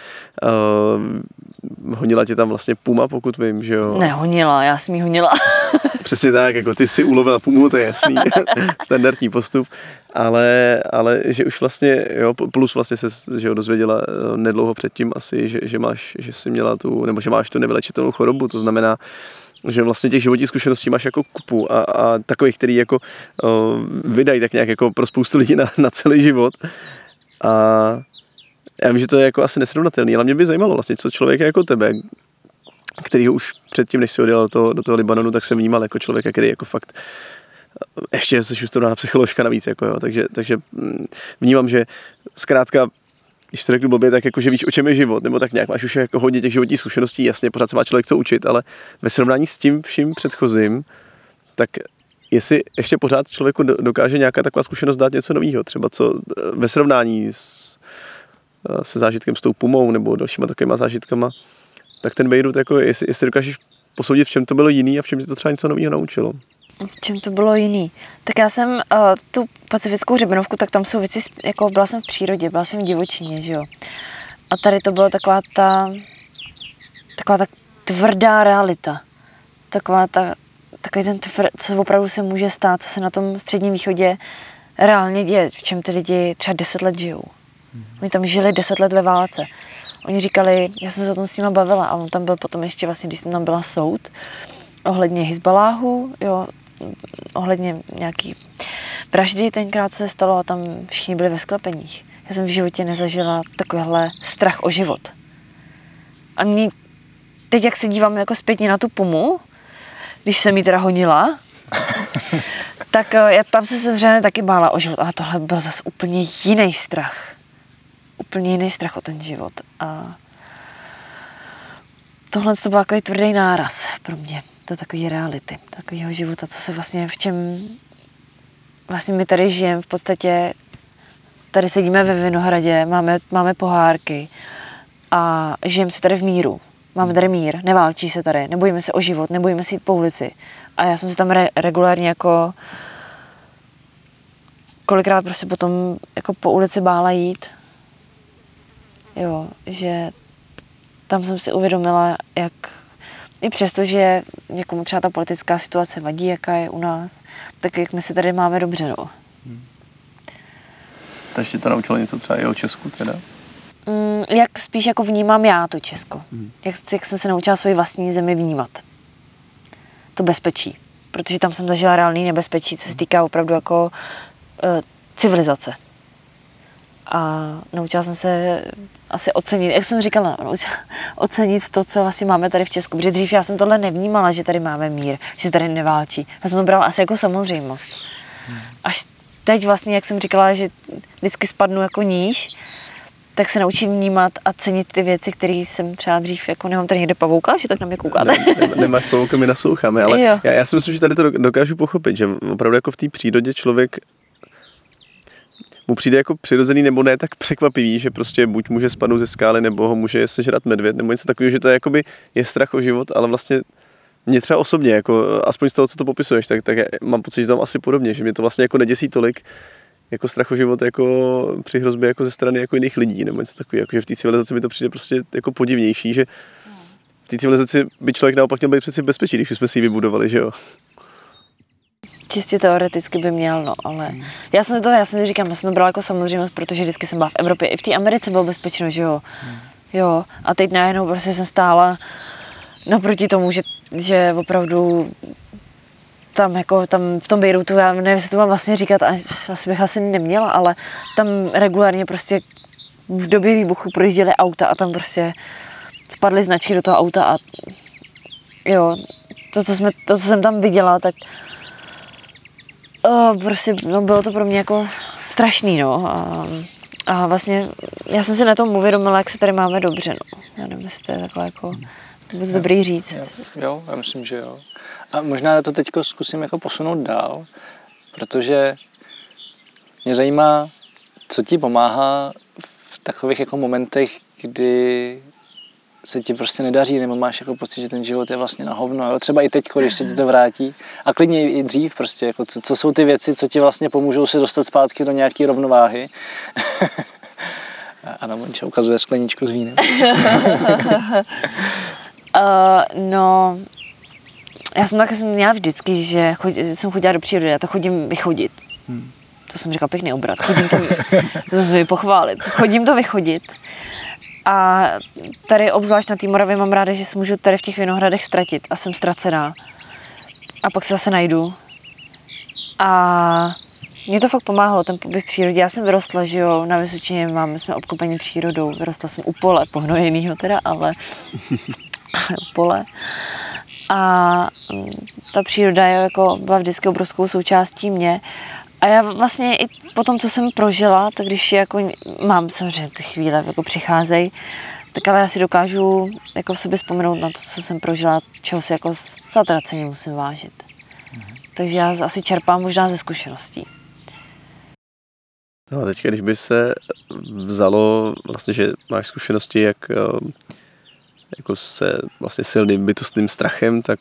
uh, honila tě tam vlastně puma, pokud vím, že jo? Nehonila, já jsem jí honila. [laughs] Přesně tak, jako ty si ulovila pumu, to je jasný, [laughs] standardní postup, ale, ale že už vlastně, jo, plus vlastně se že jo, dozvěděla eh, nedlouho předtím asi, že, že, máš, že jsi měla tu, nebo že máš tu nevylečitelnou chorobu, to znamená, že vlastně těch životních zkušeností máš jako kupu a, a takových, který jako uh, vydají tak nějak jako pro spoustu lidí na, na celý život. A já vím, že to je jako asi nesrovnatelný, ale mě by zajímalo vlastně, co člověka jako tebe, který už předtím, než si odjel do toho, do toho Libanonu, tak jsem vnímal jako člověka, který jako fakt ještě jsi studovaná psycholožka navíc, jako jo, takže, takže mm, vnímám, že zkrátka když to řeknu blbě, tak jako, že víš, o čem je život, nebo tak nějak máš už jako hodně těch životních zkušeností, jasně, pořád se má člověk co učit, ale ve srovnání s tím vším předchozím, tak jestli ještě pořád člověku do- dokáže nějaká taková zkušenost dát něco nového, třeba co eh, ve srovnání s, eh, se zážitkem s tou pumou nebo dalšíma takovýma zážitkama, tak ten Beirut, jako jestli, jestli dokážeš posoudit, v čem to bylo jiný a v čem tě to třeba něco nového naučilo. V čem to bylo jiný? Tak já jsem uh, tu pacifickou hřebenovku, tak tam jsou věci, jako byla jsem v přírodě, byla jsem v divočině, že jo. A tady to byla taková ta, taková ta tvrdá realita. Taková ta, takový ten tvr, co opravdu se může stát, co se na tom středním východě reálně děje, v čem ty lidi třeba deset let žijou. Oni tam žili deset let ve válce. Oni říkali, já jsem se o tom s nima bavila a on tam byl potom ještě vlastně, když tam byla soud, ohledně Hezbaláhu, jo, ohledně nějaký vraždy tenkrát, co se stalo a tam všichni byli ve sklepeních. Já jsem v životě nezažila takovýhle strach o život. A mě, teď jak se dívám jako zpětně na tu pumu, když jsem jí teda honila, [laughs] tak eh, já tam se sevřeně taky bála o život, ale tohle byl zase úplně jiný strach. Úplně jiný strach o ten život. A tohle to byl takový tvrdý náraz pro mě do takové reality, takového života, co se vlastně v čem vlastně my tady žijeme v podstatě, tady sedíme ve Vinohradě, máme, máme pohárky a žijeme si tady v míru. Máme tady mír, neválčí se tady, nebojíme se o život, nebojíme se jít po ulici. A já jsem se tam re- regulárně jako kolikrát prostě potom jako po ulici bála jít. Jo, že tam jsem si uvědomila, jak i přesto, že někomu třeba ta politická situace vadí, jaká je u nás, tak jak my si tady máme dobře, no. Takže to naučilo něco třeba i o Česku teda? Mm, jak spíš jako vnímám já to Česko. Jak, jak jsem se naučila svoji vlastní zemi vnímat. To bezpečí. Protože tam jsem zažila reálný nebezpečí, co se týká opravdu jako uh, civilizace. A naučila jsem se asi ocenit, jak jsem říkala, [laughs] ocenit to, co vlastně máme tady v Česku. Protože dřív já jsem tohle nevnímala, že tady máme mír, že tady neválčí. Já jsem to brala asi jako samozřejmost. Až teď vlastně, jak jsem říkala, že vždycky spadnu jako níž, tak se naučím vnímat a cenit ty věci, které jsem třeba dřív, jako nemám tady někde pavouka, že tak na mě koukáte. Ne, ne, nemáš pavouka, my nasloucháme, ale Jo. já, já si myslím, že tady to do- dokážu pochopit, že opravdu jako v té přírodě člověk mu přijde jako přirozený nebo ne tak překvapivý, že prostě buď může spadnout ze skály, nebo ho může sežrat medvěd, nebo něco takového, že to je, jakoby, je strach o život, ale vlastně mě třeba osobně, jako, aspoň z toho, co to popisuješ, tak, tak mám pocit, že tam asi podobně, že mě to vlastně jako neděsí tolik, jako strach o život jako při hrozbě jako ze strany jako jiných lidí nebo něco takového, jako, že v té civilizaci mi to přijde prostě jako podivnější, že v té civilizaci by člověk naopak měl být přeci bezpečí, když jsme si ji vybudovali, že jo? Čistě teoreticky by měl, no, ale já jsem to, já jsem říkám, já jsem to brala jako samozřejmost, protože vždycky jsem byla v Evropě, i v té Americe bylo bezpečno, že jo. Jo, a teď najednou prostě jsem stála naproti tomu, že, že opravdu tam jako tam v tom Bejrutu, já nevím, jestli to mám vlastně říkat, asi bych asi neměla, ale tam regulárně prostě v době výbuchu projížděly auta a tam prostě spadly značky do toho auta a jo, to, co, jsme, to, co jsem tam viděla, tak O, prostě, no, bylo to pro mě jako strašný, no. A, a vlastně já jsem si na tom uvědomila, jak se tady máme dobře, no. Já nevím, jestli to je takhle jako vůbec dobrý říct. Jo, jo, já myslím, že jo. A možná to teď zkusím jako posunout dál, protože mě zajímá, co ti pomáhá v takových jako momentech, kdy se ti prostě nedaří, nebo máš jako pocit, že ten život je vlastně na hovno. Jo? Třeba i teď, když se ti to vrátí. A klidně i dřív prostě, jako co, co, jsou ty věci, co ti vlastně pomůžou se dostat zpátky do nějaké rovnováhy. [laughs] Ana Monča ukazuje skleničku s vínem. uh, no, já jsem tak jsem měla vždycky, že chod, jsem chodila do přírody, já to chodím vychodit. Hmm. To jsem říkala pěkný obrat. Chodím to, [laughs] to jsem pochválit. Chodím to vychodit. A tady obzvlášť na té Moravě mám ráda, že se můžu tady v těch vinohradech ztratit a jsem ztracená. A pak se zase najdu. A mě to fakt pomáhalo, ten pobyt v přírodě. Já jsem vyrostla, že jo, na Vysočině máme, jsme obklopeni přírodou. Vyrostla jsem u pole, pohnojenýho teda, ale [laughs] u pole. A ta příroda je jako, byla vždycky obrovskou součástí mě. A já vlastně i po tom, co jsem prožila, tak když jako mám samozřejmě ty chvíle jako přicházejí, tak ale já si dokážu jako v sobě vzpomenout na to, co jsem prožila, čeho si jako zatraceně musím vážit. Mhm. Takže já asi čerpám možná ze zkušeností. No a teď, když by se vzalo vlastně, že máš zkušenosti, jak eh, jako se vlastně silným bytostným strachem, tak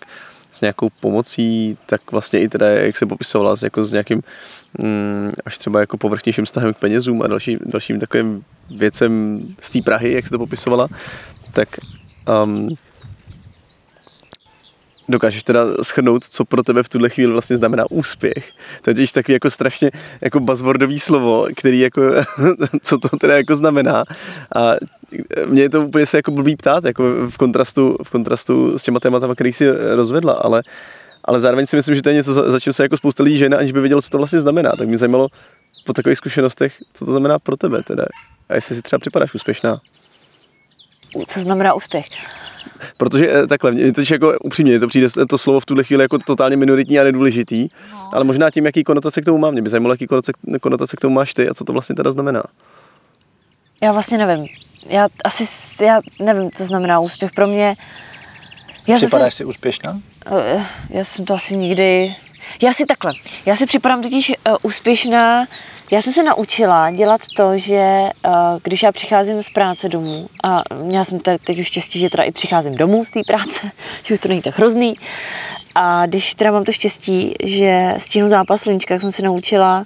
s nějakou pomocí, tak vlastně i teda, jak se popisovala, s, jako s nějakým mm, až třeba jako povrchnějším vztahem k penězům a další, dalším takovým věcem z té Prahy, jak se to popisovala, tak um, dokážeš teda schrnout, co pro tebe v tuhle chvíli vlastně znamená úspěch. To je takový jako strašně jako buzzwordový slovo, který jako, [laughs] co to teda jako znamená. A mě je to úplně se jako blbý ptát, jako v kontrastu, v kontrastu s těma tématama, který si rozvedla, ale, ale zároveň si myslím, že to je něco, za čím se jako spousta lidí žena, aniž by vědělo, co to vlastně znamená. Tak mě zajímalo po takových zkušenostech, co to znamená pro tebe teda. A jestli si třeba připadáš úspěšná. Co znamená úspěch? Protože eh, takhle, mě to jako upřímně, to přijde to slovo v tuhle chvíli jako totálně minoritní a nedůležitý, no. ale možná tím, jaký konotace k tomu mám. Mě by zajímalo, jaký konotace, konotace k tomu máš ty a co to vlastně teda znamená. Já vlastně nevím. Já asi, já nevím, co znamená úspěch. Pro mě... Já Připadáš si úspěšná? Eh, já jsem to asi nikdy... Já si takhle. Já si připadám totiž uh, úspěšná já jsem se naučila dělat to, že uh, když já přicházím z práce domů, a měla jsem tady teď už štěstí, že teda i přicházím domů z té práce, [laughs] že už to není tak hrozný, a když teda mám to štěstí, že stínu zápas sluníčka, jsem se naučila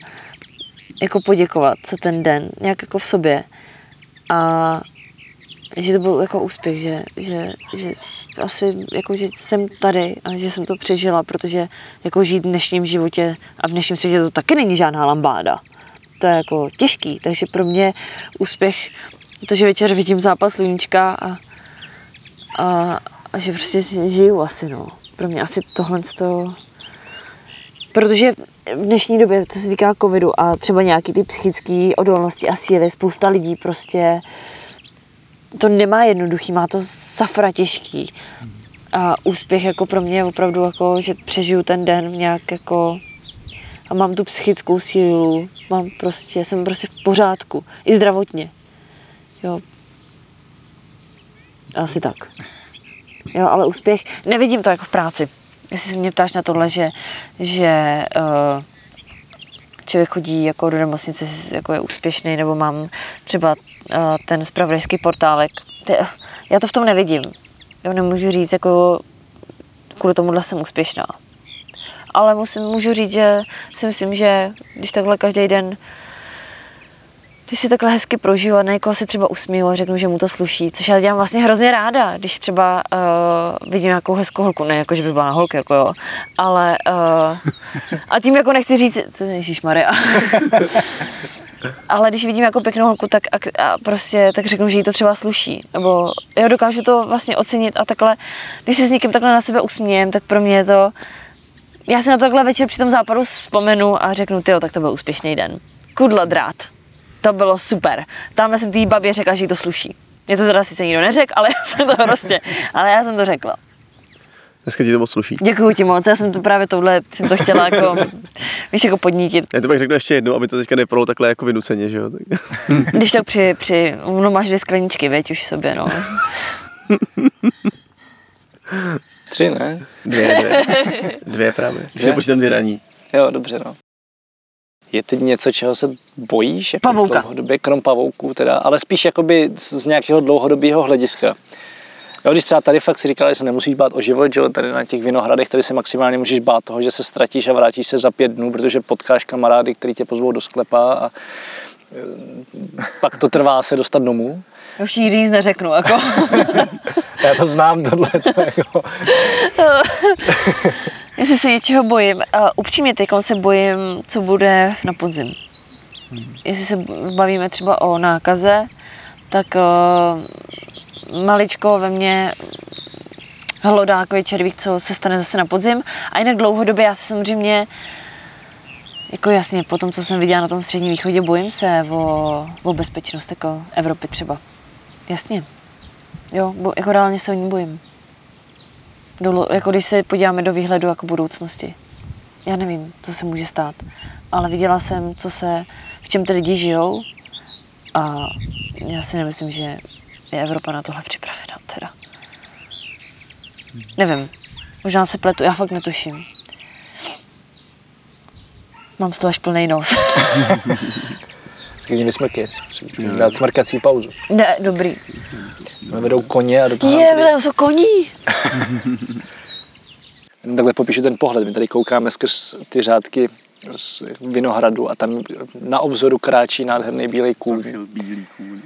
jako poděkovat za ten den, nějak jako v sobě. A že to byl jako úspěch, že, že, že asi jako, že jsem tady a že jsem to přežila, protože jako žít v dnešním životě a v dnešním světě to taky není žádná lambáda to je jako těžký, takže pro mě úspěch to, že večer vidím zápas sluníčka a, a, a že prostě žiju asi, no. Pro mě asi tohle to... Protože v dnešní době, co se týká covidu a třeba nějaký ty psychické odolnosti a síly, spousta lidí prostě to nemá jednoduchý, má to safra těžký. A úspěch jako pro mě je opravdu jako, že přežiju ten den nějak jako a mám tu psychickou sílu, mám prostě, jsem prostě v pořádku, i zdravotně. Jo. Asi tak. Jo, ale úspěch, nevidím to jako v práci. Jestli se mě ptáš na tohle, že, že uh, člověk chodí jako do nemocnice, jako je úspěšný, nebo mám třeba uh, ten spravodajský portálek. Ty, já to v tom nevidím. Jo, nemůžu říct, jako kvůli tomuhle jsem úspěšná ale musím, můžu říct, že si myslím, že když takhle každý den když si takhle hezky prožiju a někoho si třeba usmíju a řeknu, že mu to sluší, což já dělám vlastně hrozně ráda, když třeba uh, vidím nějakou hezkou holku, ne jako, že by byla na holky, jako jo, ale uh, a tím jako nechci říct, co je Maria. [laughs] ale když vidím jako pěknou holku, tak a, a prostě tak řeknu, že jí to třeba sluší, nebo já dokážu to vlastně ocenit a takhle, když se s někým takhle na sebe usmějem, tak pro mě je to já si na tohle večer při tom západu vzpomenu a řeknu, ty tak to byl úspěšný den. Kudla drát. To bylo super. Tam jsem té babě řekla, že jí to sluší. Mě to teda sice nikdo neřekl, ale [laughs] já jsem to prostě, ale já jsem to řekla. Dneska ti to moc sluší. Děkuji ti moc, já jsem to právě tohle, jsem to chtěla jako, [laughs] víš, jako podnítit. Já to pak řeknu ještě jednou, aby to teďka neprolo takhle jako vynuceně, že jo? Tak. [laughs] Když tak při, při, no máš dvě skleničky, veď už sobě, no. Tři, ne? Dvě, dvě. [laughs] Dvě právě. Když Dvě? nepočítám ty raní. Jo, dobře, no. Je teď něco, čeho se bojíš? Jako Pavouka. Dlouhodobě, krom pavouků teda, ale spíš jakoby z z nějakého dlouhodobého hlediska. Jo, když třeba tady fakt si říkala, že se nemusíš bát o život, že jo, tady na těch vinohradech, tady se maximálně můžeš bát toho, že se ztratíš a vrátíš se za pět dnů, protože potkáš kamarády, který tě pozvou do sklepa a e, pak to trvá se dostat domů. Já už nikdy nic neřeknu, jako. [laughs] Já to znám, tohle. To jako, [laughs] Jestli se něčeho bojím, a upřímně teď se bojím, co bude na podzim. Jestli se bavíme třeba o nákaze, tak uh, maličko ve mně hlodá takový červík, co se stane zase na podzim. A jinak dlouhodobě já se samozřejmě, jako jasně, po tom, co jsem viděla na tom středním východě, bojím se o, o bezpečnost jako Evropy třeba. Jasně. Jo, bo, jako reálně se o ní bojím. Do, jako když se podíváme do výhledu jako budoucnosti. Já nevím, co se může stát, ale viděla jsem, co se, v čem ty lidi žijou a já si nemyslím, že je Evropa na tohle připravena teda. Nevím, možná se pletu, já fakt netuším. Mám z toho až plný nos. [laughs] [laughs] Mi smrky, dát smrkací pauzu. ne, dobrý. Mě vedou koně a do toho Je, tady- vle, jsou koní. Jenom takhle popíšu ten pohled. My tady koukáme skrz ty řádky z Vinohradu a tam na obzoru kráčí nádherný bílej kůň. Bílý kůň.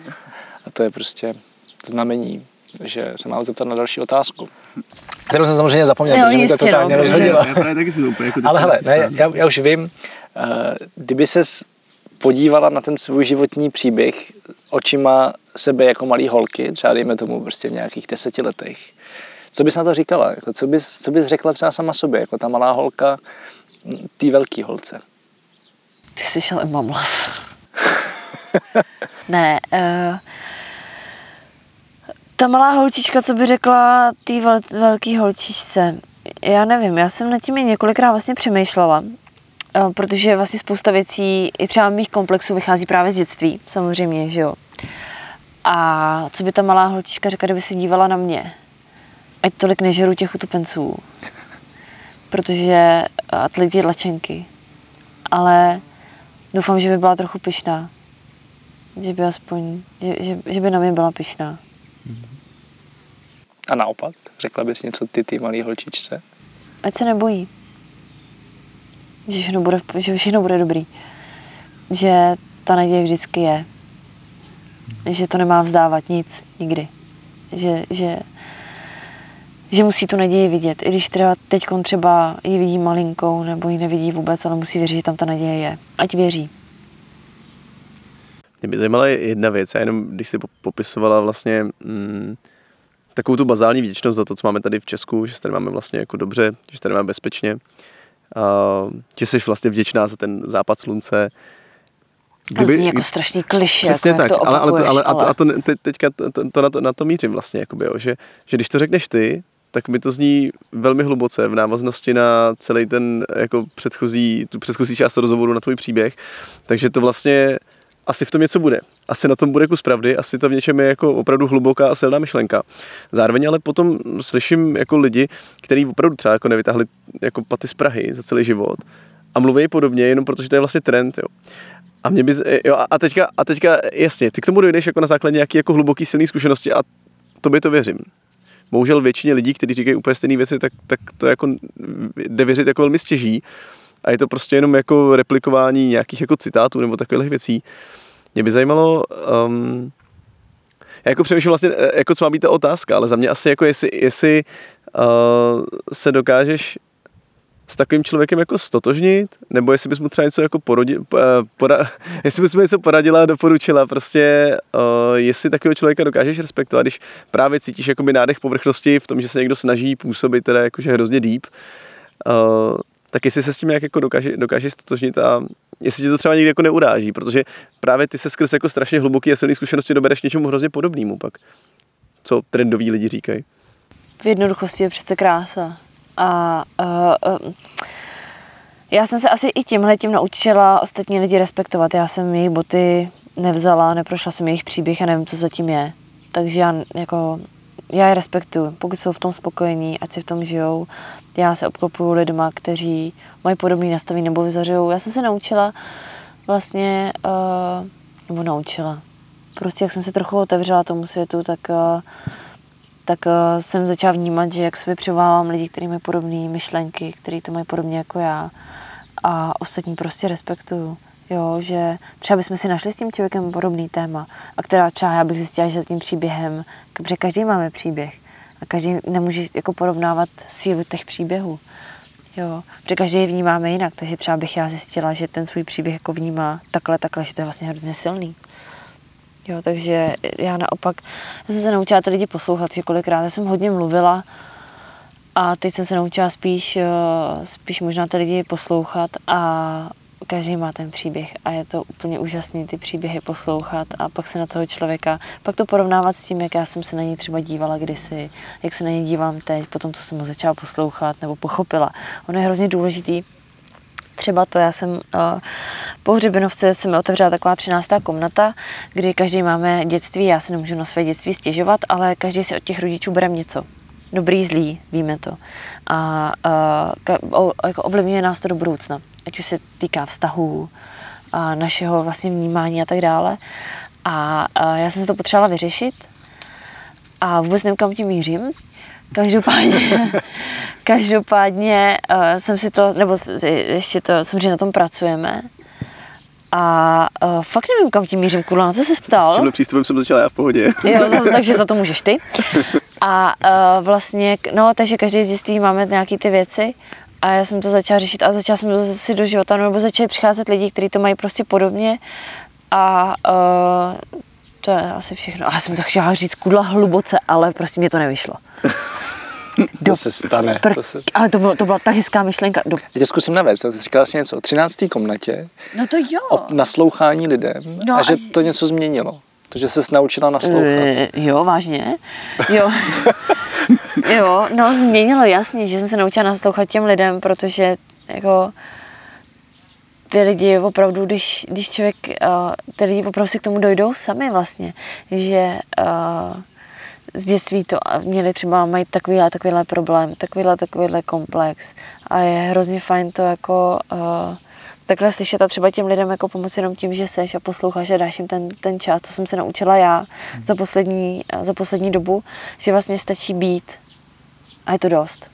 A to je prostě znamení, že se mám zeptat na další otázku. Kterou jsem samozřejmě zapomněl, Jo, protože mi to no, totálně rozhodila. Jako Ale hele, ne, já, já už vím, eh, kdyby se podívala na ten svůj životní příběh očima sebe jako malý holky, třeba dejme tomu prostě v nějakých deseti letech, co bys na to říkala? Jako, co, bys, co bys řekla třeba sama sobě, jako ta malá holka té velké holce? Ty jsi šel mamlas. [laughs] ne, uh, ta malá holčička, co by řekla té vel, velký holčičce, já nevím, já jsem nad tím i několikrát vlastně přemýšlela, protože vlastně spousta věcí, i třeba mých komplexů vychází právě z dětství, samozřejmě, že jo. A co by ta malá holčička řekla, kdyby se dívala na mě? Ať tolik nežeru těch utopenců. Protože a ty lidi lačenky. Ale doufám, že by byla trochu pyšná. Že by aspoň, že, že, že by na mě byla pyšná. A naopak, řekla bys něco ty, ty malý holčičce? Ať se nebojí. Že všechno bude, že všechno bude dobrý. Že ta naděje vždycky je. Že to nemá vzdávat nic, nikdy. Že, že, že musí tu naději vidět. I když třeba teď třeba ji vidí malinkou, nebo ji nevidí vůbec, ale musí věřit, že tam ta naděje je. Ať věří. Mě by zajímala jedna věc, já jenom když si popisovala vlastně mm, takovou tu bazální vděčnost za to, co máme tady v Česku, že se tady máme vlastně jako dobře, že se tady máme bezpečně, že jsi vlastně vděčná za ten západ slunce. To zní jako strašný kliše, Přesně jako tak, to ale, ale, to, opakuješ, ale, a to, a to, te, teďka to, to, to, na to, na to mířím vlastně, jakoby, jo, že, že když to řekneš ty, tak mi to zní velmi hluboce v návaznosti na celý ten jako předchozí, tu předchozí část rozhovoru na tvůj příběh, takže to vlastně asi v tom něco bude. Asi na tom bude kus pravdy, asi to v něčem je jako opravdu hluboká a silná myšlenka. Zároveň ale potom slyším jako lidi, kteří opravdu třeba jako nevytáhli jako paty z Prahy za celý život a mluví podobně, jenom protože to je vlastně trend. Jo. A mě by, jo, a teďka, a teďka, jasně, ty k tomu dojdeš jako na základě nějaký jako hluboký silný zkušenosti a to by to věřím. Bohužel většině lidí, kteří říkají úplně stejné věci, tak, tak to jako jde věřit jako velmi stěží. A je to prostě jenom jako replikování nějakých jako citátů nebo takových věcí. Mě by zajímalo, um, já jako přemýšlím vlastně, eh, jako co má být ta otázka, ale za mě asi jako jestli, jestli uh, se dokážeš s takovým člověkem jako stotožnit, nebo jestli bys mu třeba něco jako porodi, eh, pora, [laughs] jestli bys mu něco poradila a doporučila, prostě uh, jestli takového člověka dokážeš respektovat, když právě cítíš jakoby nádech povrchnosti v tom, že se někdo snaží působit teda jakože hrozně deep, uh, tak jestli se s tím nějak jako dokáže, dokážeš stotožnit a jestli tě to třeba někdy jako neuráží, protože právě ty se skrz jako strašně hluboký a silný zkušenosti dobereš něčemu hrozně podobnému pak. Co trendoví lidi říkají. V jednoduchosti je přece krása. a uh, uh, já jsem se asi i tímhle tím naučila ostatní lidi respektovat. Já jsem jejich boty nevzala, neprošla jsem jejich příběh a nevím, co zatím je. Takže já jako já je respektuju. Pokud jsou v tom spokojení, ať si v tom žijou. Já se obklopuju lidma, kteří mají podobný nastavení nebo vyzařují. Já jsem se naučila vlastně, uh, nebo naučila, prostě jak jsem se trochu otevřela tomu světu, tak, uh, tak uh, jsem začala vnímat, že jak sobě přivolávám lidi, kteří mají podobné myšlenky, kteří to mají podobně jako já a ostatní prostě respektuju. Jo, že třeba bychom si našli s tím člověkem podobný téma a která třeba já bych zjistila, že za tím příběhem, protože každý máme příběh a každý nemůže jako porovnávat sílu těch příběhů. Jo, protože každý je vnímáme jinak, takže třeba bych já zjistila, že ten svůj příběh jako vnímá takhle, takhle, že to je vlastně hrozně silný. Jo, takže já naopak já jsem se naučila ty lidi poslouchat, že kolikrát jsem hodně mluvila a teď jsem se naučila spíš, eh, spíš možná ty lidi poslouchat a každý má ten příběh a je to úplně úžasný ty příběhy poslouchat a pak se na toho člověka, pak to porovnávat s tím, jak já jsem se na něj třeba dívala kdysi, jak se na něj dívám teď, potom to jsem mu začala poslouchat nebo pochopila. Ono je hrozně důležitý, třeba to, já jsem uh, po hřebenovce se mi otevřela taková 13. komnata, kdy každý máme dětství, já se nemůžu na své dětství stěžovat, ale každý si od těch rodičů bere něco. Dobrý, zlý, víme to. A uh, jako ovlivňuje nás to do budoucna ať už se týká vztahů, a našeho vlastně vnímání a tak dále. A, a já jsem se to potřebovala vyřešit a vůbec nevím, kam tím mířím. Každopádně, [laughs] každopádně uh, jsem si to, nebo ještě to, samozřejmě na tom pracujeme. A uh, fakt nevím, kam tím mířím, kurva, na co jsi ptal? S tímhle přístupem jsem začala já v pohodě. [laughs] jo, [laughs] takže za to můžeš ty. A uh, vlastně, no, takže každý z dětství máme nějaké ty věci a já jsem to začala řešit a začala jsem to si do života, nebo začali přicházet lidi, kteří to mají prostě podobně a uh, to je asi všechno. A já jsem to chtěla říct kudla hluboce, ale prostě mě to nevyšlo. Do, [laughs] to se stane. Pr- to se... Ale to, bylo, to byla tak hezká myšlenka. Do... Já tě zkusím navést, ty říkala vlastně něco o 13. komnatě. No to jo. O naslouchání lidem no a že až... to něco změnilo. To, že jsi naučila naslouchat. E, jo, vážně. Jo. [laughs] jo, no změnilo jasně, že jsem se naučila naslouchat těm lidem, protože jako ty lidi opravdu, když, když člověk, uh, ty lidi opravdu si k tomu dojdou sami vlastně, že uh, z dětství to měli třeba, mají takovýhle, takovýhle problém, takovýhle, takovýhle komplex a je hrozně fajn to jako uh, takhle slyšet a třeba těm lidem jako pomoci jenom tím, že seš a posloucháš a dáš jim ten, ten čas, co jsem se naučila já za poslední, za poslední dobu, že vlastně stačí být a je to dost.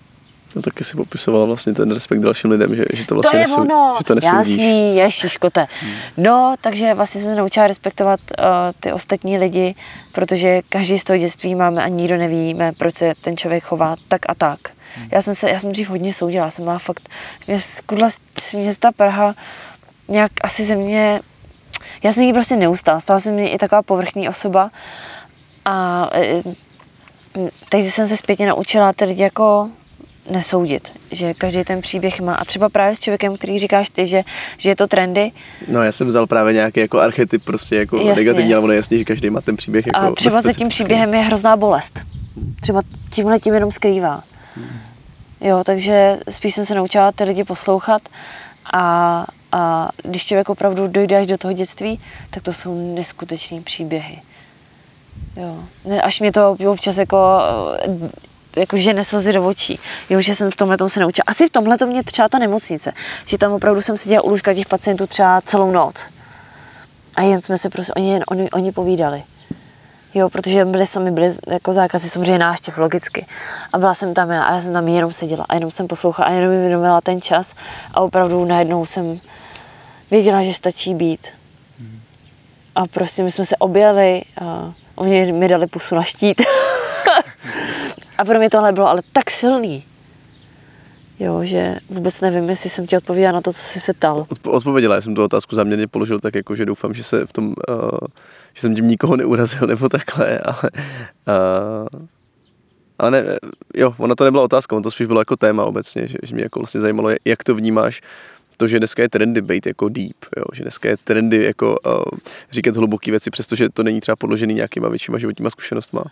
No taky si popisovala vlastně ten respekt dalším lidem, že, že to vlastně to je nesou, ono. že to. Jasný, ježiškote. Hmm. No, takže vlastně jsem se naučila respektovat uh, ty ostatní lidi, protože každý z toho dětství máme a nikdo nevíme, proč se ten člověk chová tak a tak. Hmm. Já jsem se, já jsem dřív hodně soudila, jsem má fakt, mě skudla města Praha nějak asi ze mě, já jsem jí prostě neustala, stala se mě i taková povrchní osoba a e, teď jsem se zpětně naučila ty lidi jako nesoudit, že každý ten příběh má. A třeba právě s člověkem, který říkáš ty, že, že je to trendy. No já jsem vzal právě nějaký jako archetyp prostě jako jasně. negativní, ale ono je jasný, že každý má ten příběh jako A třeba za tím příběhem je hrozná bolest. Třeba tímhle tím jenom skrývá. Jo, takže spíš jsem se naučila ty lidi poslouchat a, a když člověk opravdu dojde až do toho dětství, tak to jsou neskutečné příběhy. Jo. Až mě to občas jako jako že neslzy do očí. Jo, že jsem v tomhle se naučila. Asi v tomhle to mě třeba ta nemocnice, že tam opravdu jsem seděla u lůžka těch pacientů třeba celou noc. A jen jsme se prostě, oni, jen, oni, oni povídali. Jo, protože byli sami, byli jako zákazy samozřejmě náštěv, logicky. A byla jsem tam já a já jsem tam jenom seděla a jenom jsem poslouchala a jenom mi věnovala ten čas a opravdu najednou jsem věděla, že stačí být. A prostě my jsme se objeli a oni mi dali pusu na štít. [laughs] a pro mě tohle bylo ale tak silný. Jo, že vůbec nevím, jestli jsem ti odpověděla na to, co jsi se ptal. Odpověděla, já jsem tu otázku záměrně položil tak, jako, že doufám, že se v tom, uh, že jsem tím nikoho neurazil [laughs] nebo takhle, ale, uh, ale ne, jo, ona to nebyla otázka, on to spíš bylo jako téma obecně, že, že mě jako vlastně zajímalo, jak to vnímáš, to, že dneska je trendy být jako deep, jo? že dneska je trendy jako uh, říkat hluboké věci, přestože to není třeba podložený nějakýma většíma životníma zkušenostma.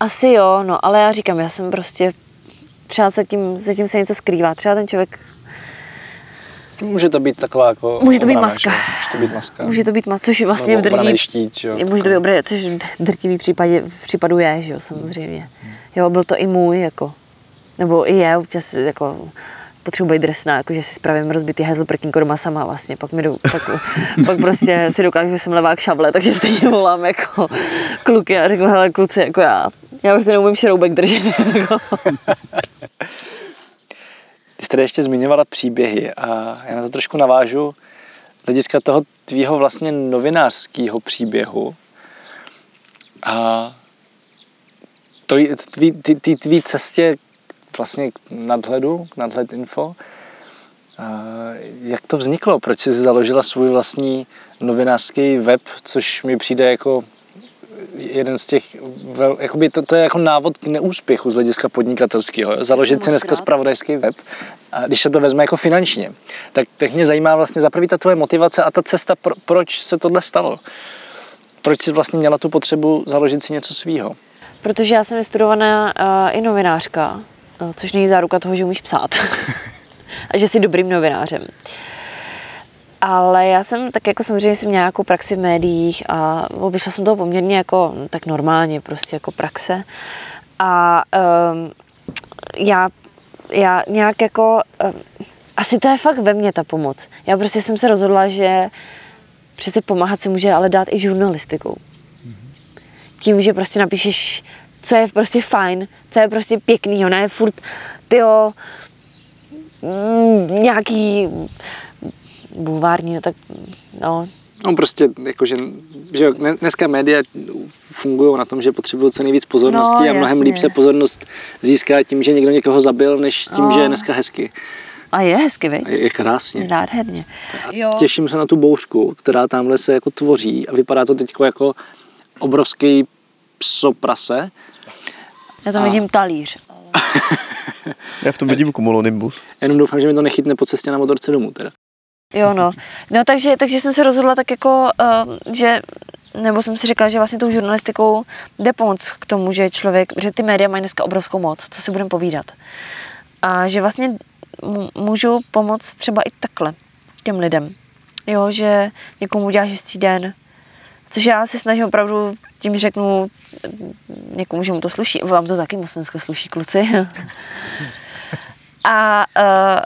Asi jo, no ale já říkám, já jsem prostě třeba se tím, se tím se něco skrývá. Třeba ten člověk, Může to být taková jako Může to být obrana, maska. že? Může to být maska. může to být mas, což je vlastně v Nebo drtivý, štít, že jo. může to být obré, což v drtivý případě, v případu je, že jo, samozřejmě. Jo, byl to i můj, jako, nebo i je, občas, jako, potřebuji být drsná, jako, že si spravím rozbitý hezl prkínko doma sama vlastně, pak, mi do, pak, pak prostě si dokážu, že jsem levák šavle, takže stejně volám jako kluky a řeknu, hele kluci, jako já, já prostě neumím šroubek držet. Jako. Ty jsi tady ještě zmiňovala příběhy a já na to trošku navážu z hlediska toho tvýho vlastně novinářského příběhu a to, tvý, ty, ty tvý cestě vlastně k nadhledu, k nadhled info. A jak to vzniklo? Proč jsi založila svůj vlastní novinářský web, což mi přijde jako jeden z těch, vel, jakoby to, to je jako návod k neúspěchu z hlediska podnikatelského. Založit si dneska spravodajský web, a když se to vezme jako finančně, tak, tak mě zajímá vlastně za prvý ta tvoje motivace a ta cesta, pro, proč se tohle stalo. Proč jsi vlastně měla tu potřebu založit si něco svýho? Protože já jsem vystudovaná uh, i novinářka, což není záruka toho, že umíš psát. [laughs] a že jsi dobrým novinářem. Ale já jsem tak jako samozřejmě jsem měla nějakou praxi v médiích a obešla jsem toho poměrně jako no, tak normálně, prostě jako praxe. A um, já, já nějak jako, um, asi to je fakt ve mně ta pomoc. Já prostě jsem se rozhodla, že přece pomáhat se může ale dát i žurnalistikou tím, že prostě napíšeš, co je prostě fajn, co je prostě pěkný, ne furt, tyjo, mm, nějaký bulvární, no tak, no, No prostě, jakože, že dneska média fungují na tom, že potřebují co nejvíc pozornosti No, a mnohem jasně. líp se pozornost získá tím, že někdo někoho zabil, než tím, No. že je dneska hezky. a je hezky, viď? Je, je krásně. Nádherně. Jo. Těším se na tu bouřku, která tamhle se jako tvoří a vypadá to teď jako obrovský psoprase. Já tam A- vidím talíř. [laughs] Já v tom vidím cumulonimbus. Jenom doufám, že mi to nechytne po cestě na motorce domů teda. Jo, no. No takže, takže jsem se rozhodla tak jako, uh, že nebo jsem si říkala, že vlastně tou žurnalistikou jde pomoc k tomu, že člověk, že ty média mají dneska obrovskou moc, co si budeme povídat. A že vlastně můžu pomoct třeba i takhle těm lidem. Jo, že někomu uděláš hezčí den, což já se snažím opravdu, tím řeknu někomu, že mu to sluší, vám to taky moc dneska sluší, kluci. a, uh,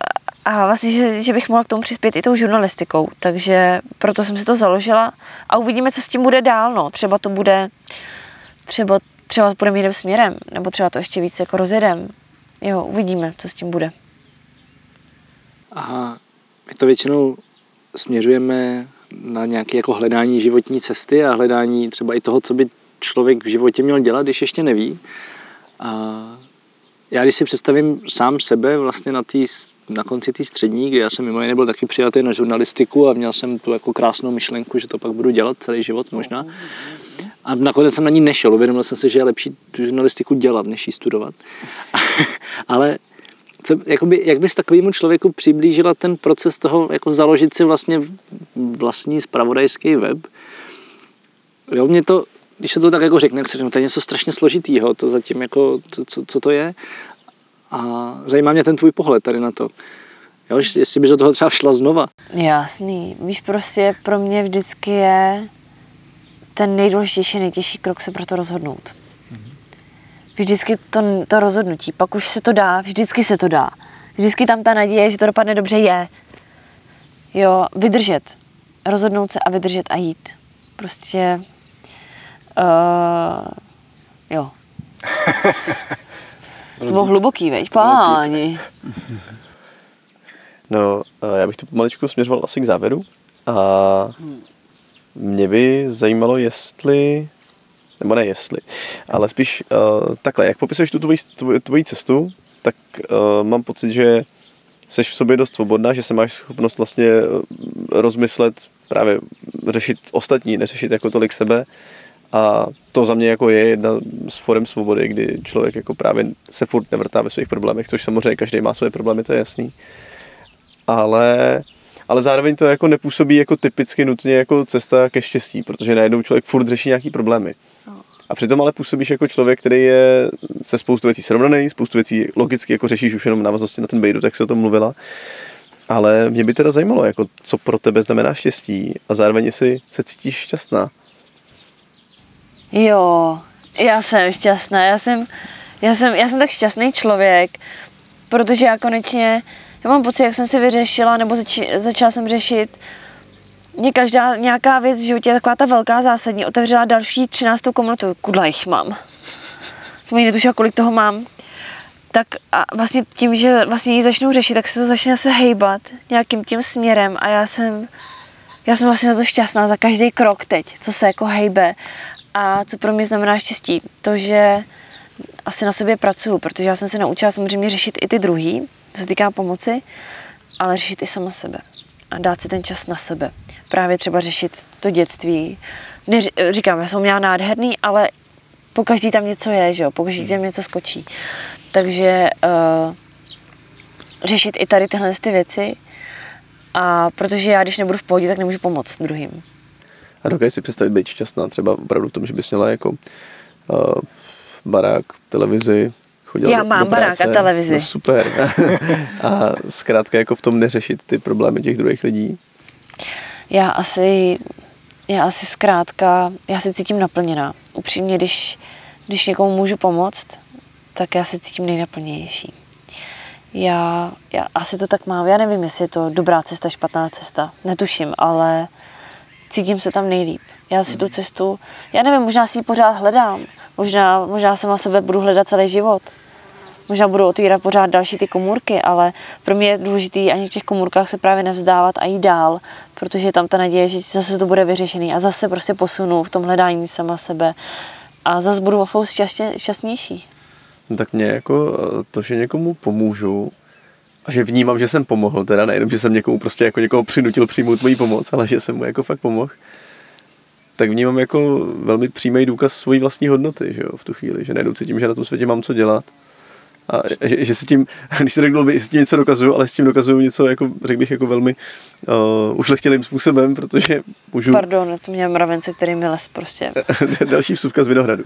a vlastně, že, že bych mohla k tomu přispět i tou žurnalistikou, takže proto jsem si to založila a uvidíme, co s tím bude dál, no. Třeba to bude, třeba, třeba to půjdeme jiným směrem, nebo třeba to ještě víc jako rozjedem. Jo, uvidíme, co s tím bude. A my to většinou směřujeme na nějaké jako hledání životní cesty a hledání třeba i toho, co by člověk v životě měl dělat, když ještě neví. A já když si představím sám sebe vlastně na, tý, na konci té střední, kdy já jsem mimo jiné byl taky přijatý na žurnalistiku a měl jsem tu jako krásnou myšlenku, že to pak budu dělat celý život možná. A nakonec jsem na ní nešel, uvědomil jsem si, že je lepší tu žurnalistiku dělat, než ji studovat. [laughs] Ale co, jakoby, jak bys takovému člověku přiblížila ten proces toho, jako založit si vlastně vlastní spravodajský web? Jo, mě to, když se to tak jako řekne, to je něco strašně složitýho, to zatím jako, co, co, co to je? A zajímá mě ten tvůj pohled tady na to. Jo, jestli bys do toho třeba šla znova. Jasný. Víš, prostě pro mě vždycky je ten nejdůležitější, nejtěžší krok se pro to rozhodnout. Vždycky to, to rozhodnutí, pak už se to dá, vždycky se to dá. Vždycky tam ta naděje, že to dopadne dobře, je. Jo, vydržet. Rozhodnout se a vydržet a jít. Prostě, uh, jo. [laughs] To bylo hluboký, veď, páni. No, a já bych to pomaličku směřoval asi k závěru. A mě by zajímalo, jestli, nebo ne jestli, ale spíš uh, takhle, jak popisuješ tu tvoji, tvoji, tvoji cestu, tak uh, mám pocit, že jsi v sobě dost svobodná, že se máš schopnost vlastně eh, rozmyslet, právě řešit ostatní, neřešit jako tolik sebe. A to za mě jako je jedna z forem svobody, kdy člověk jako právě se furt nevrtá ve svých problémech, což samozřejmě každý má své problémy, to je jasný ale, ale zároveň to jako nepůsobí jako typicky nutně jako cesta ke štěstí, protože najednou člověk furt řeší nějaký problémy. A přitom ale působíš jako člověk, který je se spoustu věcí srovnaný, spoustu věcí logicky jako řešíš už jenom návaznosti na ten bejdu, tak se o tom mluvila. Ale mě by teda zajímalo, jako co pro tebe znamená štěstí a zároveň jestli se cítíš šťastná. Jo, já jsem šťastná, já jsem, já jsem, já jsem tak šťastný člověk, protože já konečně, já mám pocit, jak jsem si vyřešila, nebo zač, začala jsem řešit, mě každá nějaká věc v životě, taková ta velká zásadní, otevřela další třináctou komunitu, kudla jich mám. Jsem ani netušila, kolik toho mám. Tak a vlastně tím, že vlastně ji začnu řešit, tak se to začne se hejbat nějakým tím směrem a já jsem, já jsem vlastně na to šťastná za každý krok teď, co se jako hejbe. A co pro mě znamená štěstí? To, že asi na sobě pracuju, protože já jsem se naučila samozřejmě řešit i ty druhý, co se týká pomoci, ale řešit i sama sebe a dát si ten čas na sebe. Právě třeba řešit to dětství. Neři, říkám, já jsem měla nádherný, ale po každý tam něco je, že jo? po každý tam něco skočí. Takže uh, řešit i tady tyhle ty věci, a protože já, když nebudu v pohodě, tak nemůžu pomoct druhým. A dokážeš si představit být šťastná třeba opravdu v tom, že bys měla jako uh, barák, televizi, chodila Já do, mám do barák a televizi. No super. [laughs] a zkrátka jako v tom neřešit ty problémy těch druhých lidí. Já asi, já asi zkrátka, já se cítím naplněná. Upřímně, když, když někomu můžu pomoct, tak já se cítím nejnaplněnější. Já, já asi to tak mám. Já nevím, jestli je to dobrá cesta, špatná cesta. Netuším, ale cítím se tam nejlíp. Já si tu cestu, já nevím, možná si ji pořád hledám. Možná, možná sama sebe budu hledat celý život. Možná budu otvírat pořád další ty komůrky, ale pro mě je důležité ani v těch komůrkách se právě nevzdávat a jít dál, protože je tam ta naděje, že zase to bude vyřešený a zase prostě posunu v tom hledání sama sebe a zase budu o šťastně, šťastnější. No tak mě jako to, že někomu pomůžu a že vnímám, že jsem pomohl, teda nejenom, že jsem někomu prostě jako někoho přinutil přijmout moji pomoc, ale že jsem mu jako fakt pomohl, tak vnímám jako velmi přímý důkaz svojí vlastní hodnoty, že jo, v tu chvíli, že najednou cítím, že na tom světě mám co dělat. A že, že si tím, [laughs] když se řekl, s tím něco dokazuju, ale s tím dokazuju něco, jako, řekl bych, jako velmi uh, ušlechtilým způsobem, protože můžu... Pardon, to mě mravence, který mi les prostě. [laughs] Další vsuvka z Vinohradu.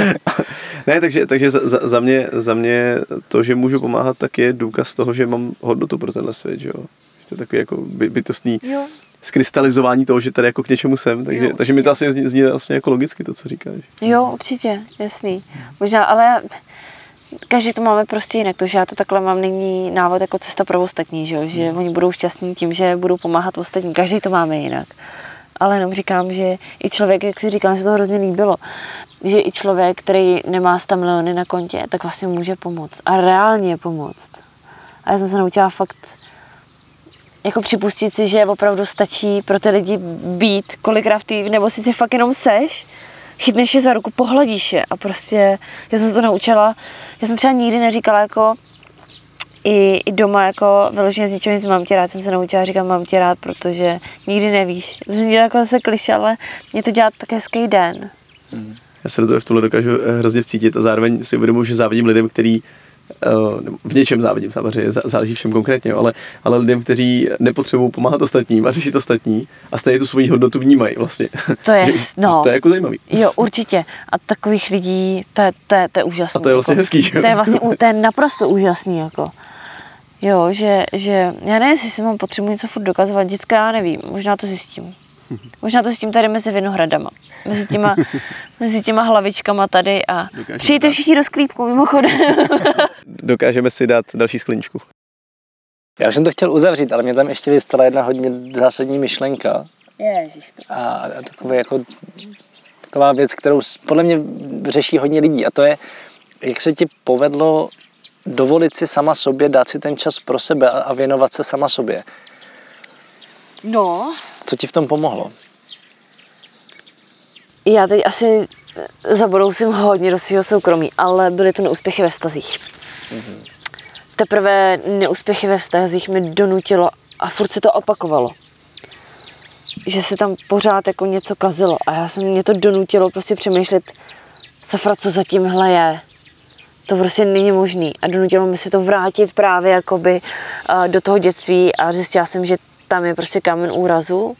[laughs] ne, takže, takže za, za, mě, za mě to, že můžu pomáhat, tak je důkaz toho, že mám hodnotu pro tenhle svět, že jo. Že to je takový jako by, bytostný Jo. skrystalizování toho, že tady jako k něčemu jsem, takže, Jo, takže mi to asi zní, zní vlastně jako logicky to, co říkáš. Jo, určitě, jasný. Možná, ale každý to máme prostě jinak. To, že já to takhle mám, není návod jako cesta pro ostatní, že, jo? že oni budou šťastní tím, že budou pomáhat ostatním. Každý to máme jinak. Ale jenom říkám, že i člověk, jak si říkám, se to hrozně líbilo, že i člověk, který nemá 100 miliony na kontě, tak vlastně může pomoct. A reálně pomoct. A já jsem se naučila fakt jako připustit si, že opravdu stačí pro ty lidi být kolikrát tý, nebo si si fakt jenom seš, chytneš je za ruku, pohladíš je a prostě, já jsem se to naučila, já jsem třeba nikdy neříkala jako i, i doma jako vyloženě z ničeho nic mám tě rád, jsem se naučila říkat mám tě rád, protože nikdy nevíš. To zní jako zase kliše, ale mě to dělá tak hezký den. Já se do toho v tohle dokážu eh, hrozně vcítit a zároveň si uvědomuji, že závidím lidem, který v něčem závidím samozřejmě, zá- záleží všem konkrétně, ale, ale lidem, kteří nepotřebují pomáhat ostatním a řešit ostatní a stejně tu svoji hodnotu vnímají vlastně. To je, [laughs] Že- no. To je jako zajímavý. Jo, určitě. A takových lidí, to je, to je, to je úžasný. A to je vlastně jako, hezký, že jo? To je vlastně, to je naprosto úžasný, jako. Jo, že, že já nevím, jestli si mám potřebu něco furt dokazovat, děcka já nevím, možná to zjistím. Možná to zjistím tady mezi vinohradama, mezi těma, [laughs] mezi těma hlavičkama tady a Dokážeme přijďte dát. všichni do sklípku mimochodem. [laughs] Dokážeme si dát další skleničku. Já už jsem to chtěl uzavřít, ale mě tam ještě vystala jedna hodně zásadní myšlenka. Ježiško. A takové jako, taková věc, kterou s- podle mě řeší hodně lidí. A to je, jak se ti povedlo dovolit si sama sobě, dát si ten čas pro sebe a, a věnovat se sama sobě. No, Co ti v tom pomohlo? já teď asi zabrousím hodně do svého soukromí, ale byly to neúspěchy ve vztazích. Teprve neúspěchy ve vztazích mi donutilo a furt se to opakovalo. Že se tam pořád jako něco kazilo a já jsem mě to donutilo prostě přemýšlet, safra, co za tímhle je. To prostě není možný a donutilo mi se to vrátit právě jakoby eh, do toho dětství a zjistila jsem, že tam je prostě kámen úrazu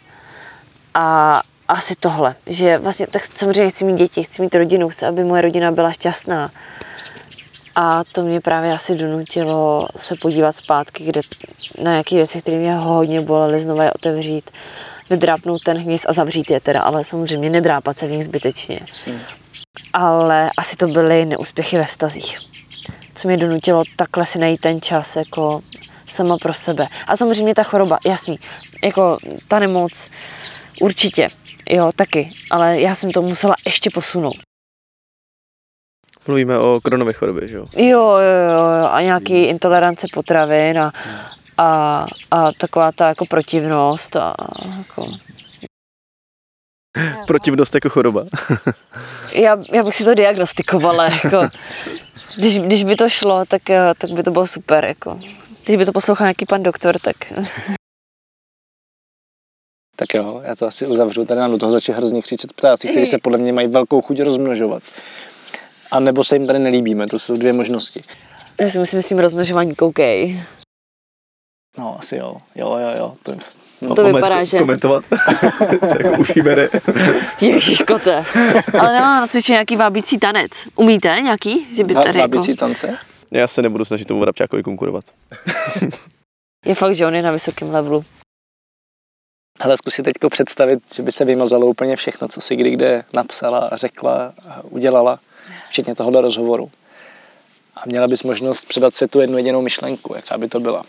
a, asi tohle, že vlastně tak samozřejmě chci mít děti, chci mít rodinu, chci, aby moje rodina byla šťastná. A to mě právě asi donutilo se podívat zpátky, kde na nějaké věci, které mě hodně bolely, znovu je otevřít, vydrápnout ten hníz a zavřít je teda, ale samozřejmě nedrápat se v nich zbytečně. Hmm. Ale asi to byly neúspěchy ve stazích, co mě donutilo takhle si najít ten čas jako sama pro sebe. A samozřejmě ta choroba, jasný, jako ta nemoc, určitě, jo, taky, ale já jsem to musela ještě posunout. Mluvíme o koronové chorobě, že jo? Jo, jo, jo, a nějaký intolerance potravin a, a, a taková ta jako protivnost a jako... [laughs] Protivnost jako choroba. [laughs] já, já bych si to diagnostikovala, jako, [laughs] když, když by to šlo, tak, tak by to bylo super, jako. Když by to poslouchal nějaký pan doktor, tak... [laughs] Tak jo, já to asi uzavřu. Tady nám do toho začne hrozně křičet ptáci, kteří se podle mě mají velkou chuť rozmnožovat. A nebo se jim tady nelíbíme, to jsou dvě možnosti. Já si myslím, že s tím rozmnožování koukej. No, asi jo. Jo, jo, jo. To, no, to vypadá, že... Komentovat, [laughs] co jako uší bere. [laughs] kote. Ale nemám na cvičení nějaký vábící tanec. Umíte nějaký? Že by tady vábící jako... tance? Já se nebudu snažit tomu Vrabčákovi konkurovat. [laughs] je fakt, že on je na vysokém levelu. Ale zkusit teď představit, že by se vymazalo úplně všechno, co si kdy kde napsala, řekla, udělala, včetně tohohle rozhovoru. A měla bys možnost předat světu jednu jedinou myšlenku, jaká by to byla.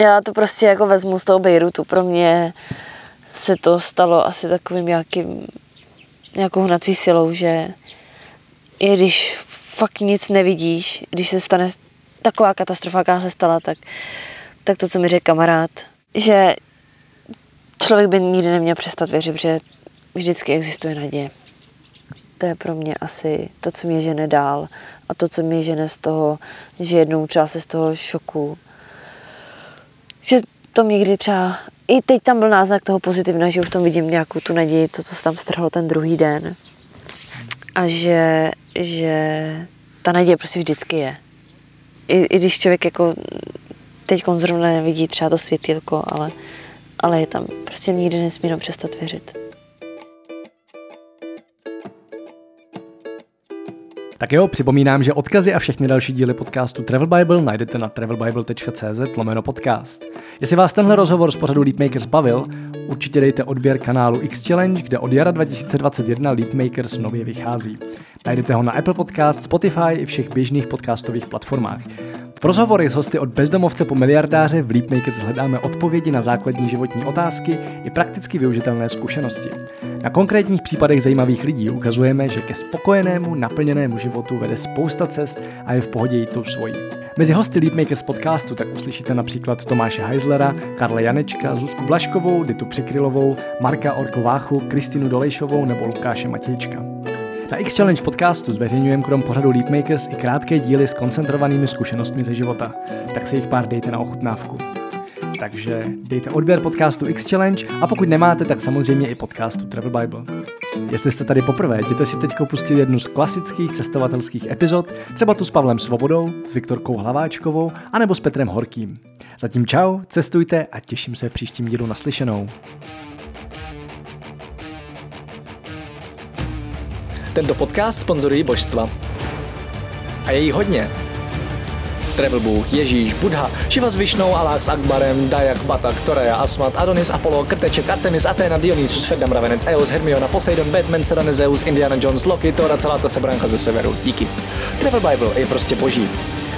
Já to prostě jako vezmu z toho Bejrutu. Pro mě se to stalo asi takovým nějakým, nějakou hnací silou, že i když fakt nic nevidíš, když se stane taková katastrofa, jaká se stala, tak, tak to, co mi řekl kamarád, že člověk by nikdy neměl přestat věřit, že vždycky existuje naděje. To je pro mě asi to, co mě žene dál a to, co mě žene z toho, že jednou třeba se z toho šoku, že to někdy třeba, i teď tam byl náznak toho pozitivna, že už tam vidím nějakou tu naději, to, co se tam strhlo ten druhý den. A že, že ta naděje prostě vždycky je. I, i když člověk jako teď zrovna nevidí třeba to světýlko, ale, ale je tam. Prostě nikdy nesmí přestat věřit. Tak jo, připomínám, že odkazy a všechny další díly podcastu Travel Bible najdete na travelbible.cz lomeno podcast. Jestli vás tenhle rozhovor z pořadu Leapmakers bavil, určitě dejte odběr kanálu X Challenge, kde od jara 2021 Leapmakers nově vychází. Najdete ho na Apple Podcast, Spotify i všech běžných podcastových platformách. V rozhovorech s hosty od bezdomovce po miliardáře v Leapmakers hledáme odpovědi na základní životní otázky i prakticky využitelné zkušenosti. Na konkrétních případech zajímavých lidí ukazujeme, že ke spokojenému, naplněnému životu vede spousta cest a je v pohodě jít tou svojí. Mezi hosty Leapmakers podcastu tak uslyšíte například Tomáše Heislera, Karla Janečka, Zuzku Blaškovou, Ditu Přikrylovou, Marka Orkováchu, Kristinu Dolejšovou nebo Lukáše Matějčka. Na X Challenge podcastu zveřejňujeme krom pořadu Leapmakers i krátké díly s koncentrovanými zkušenostmi ze života, tak se jich pár dejte na ochutnávku. Takže dejte odběr podcastu X Challenge a pokud nemáte, tak samozřejmě i podcastu Travel Bible. Jestli jste tady poprvé, jděte si teď pustit jednu z klasických cestovatelských epizod, třeba tu s Pavlem Svobodou, s Viktorkou Hlaváčkovou, anebo s Petrem Horkým. Zatím čau, cestujte a těším se v příštím dílu naslyšenou. Tento podcast sponzorují božstva. A je jí hodně. Travel Bůh, Ježíš, Buddha, Šiva s Višnou, Alák s Akbarem, Dajak, Batak, Torea, Asmat, Adonis, Apollo, Krteček, Artemis, Athena, Dionysus, Ferdam, Ravenec, Eos, Hermiona, Poseidon, Batman, Serena, Zeus, Indiana Jones, Loki, Thor a celá ta sebranka ze severu. Díky. Travel Bible je prostě boží.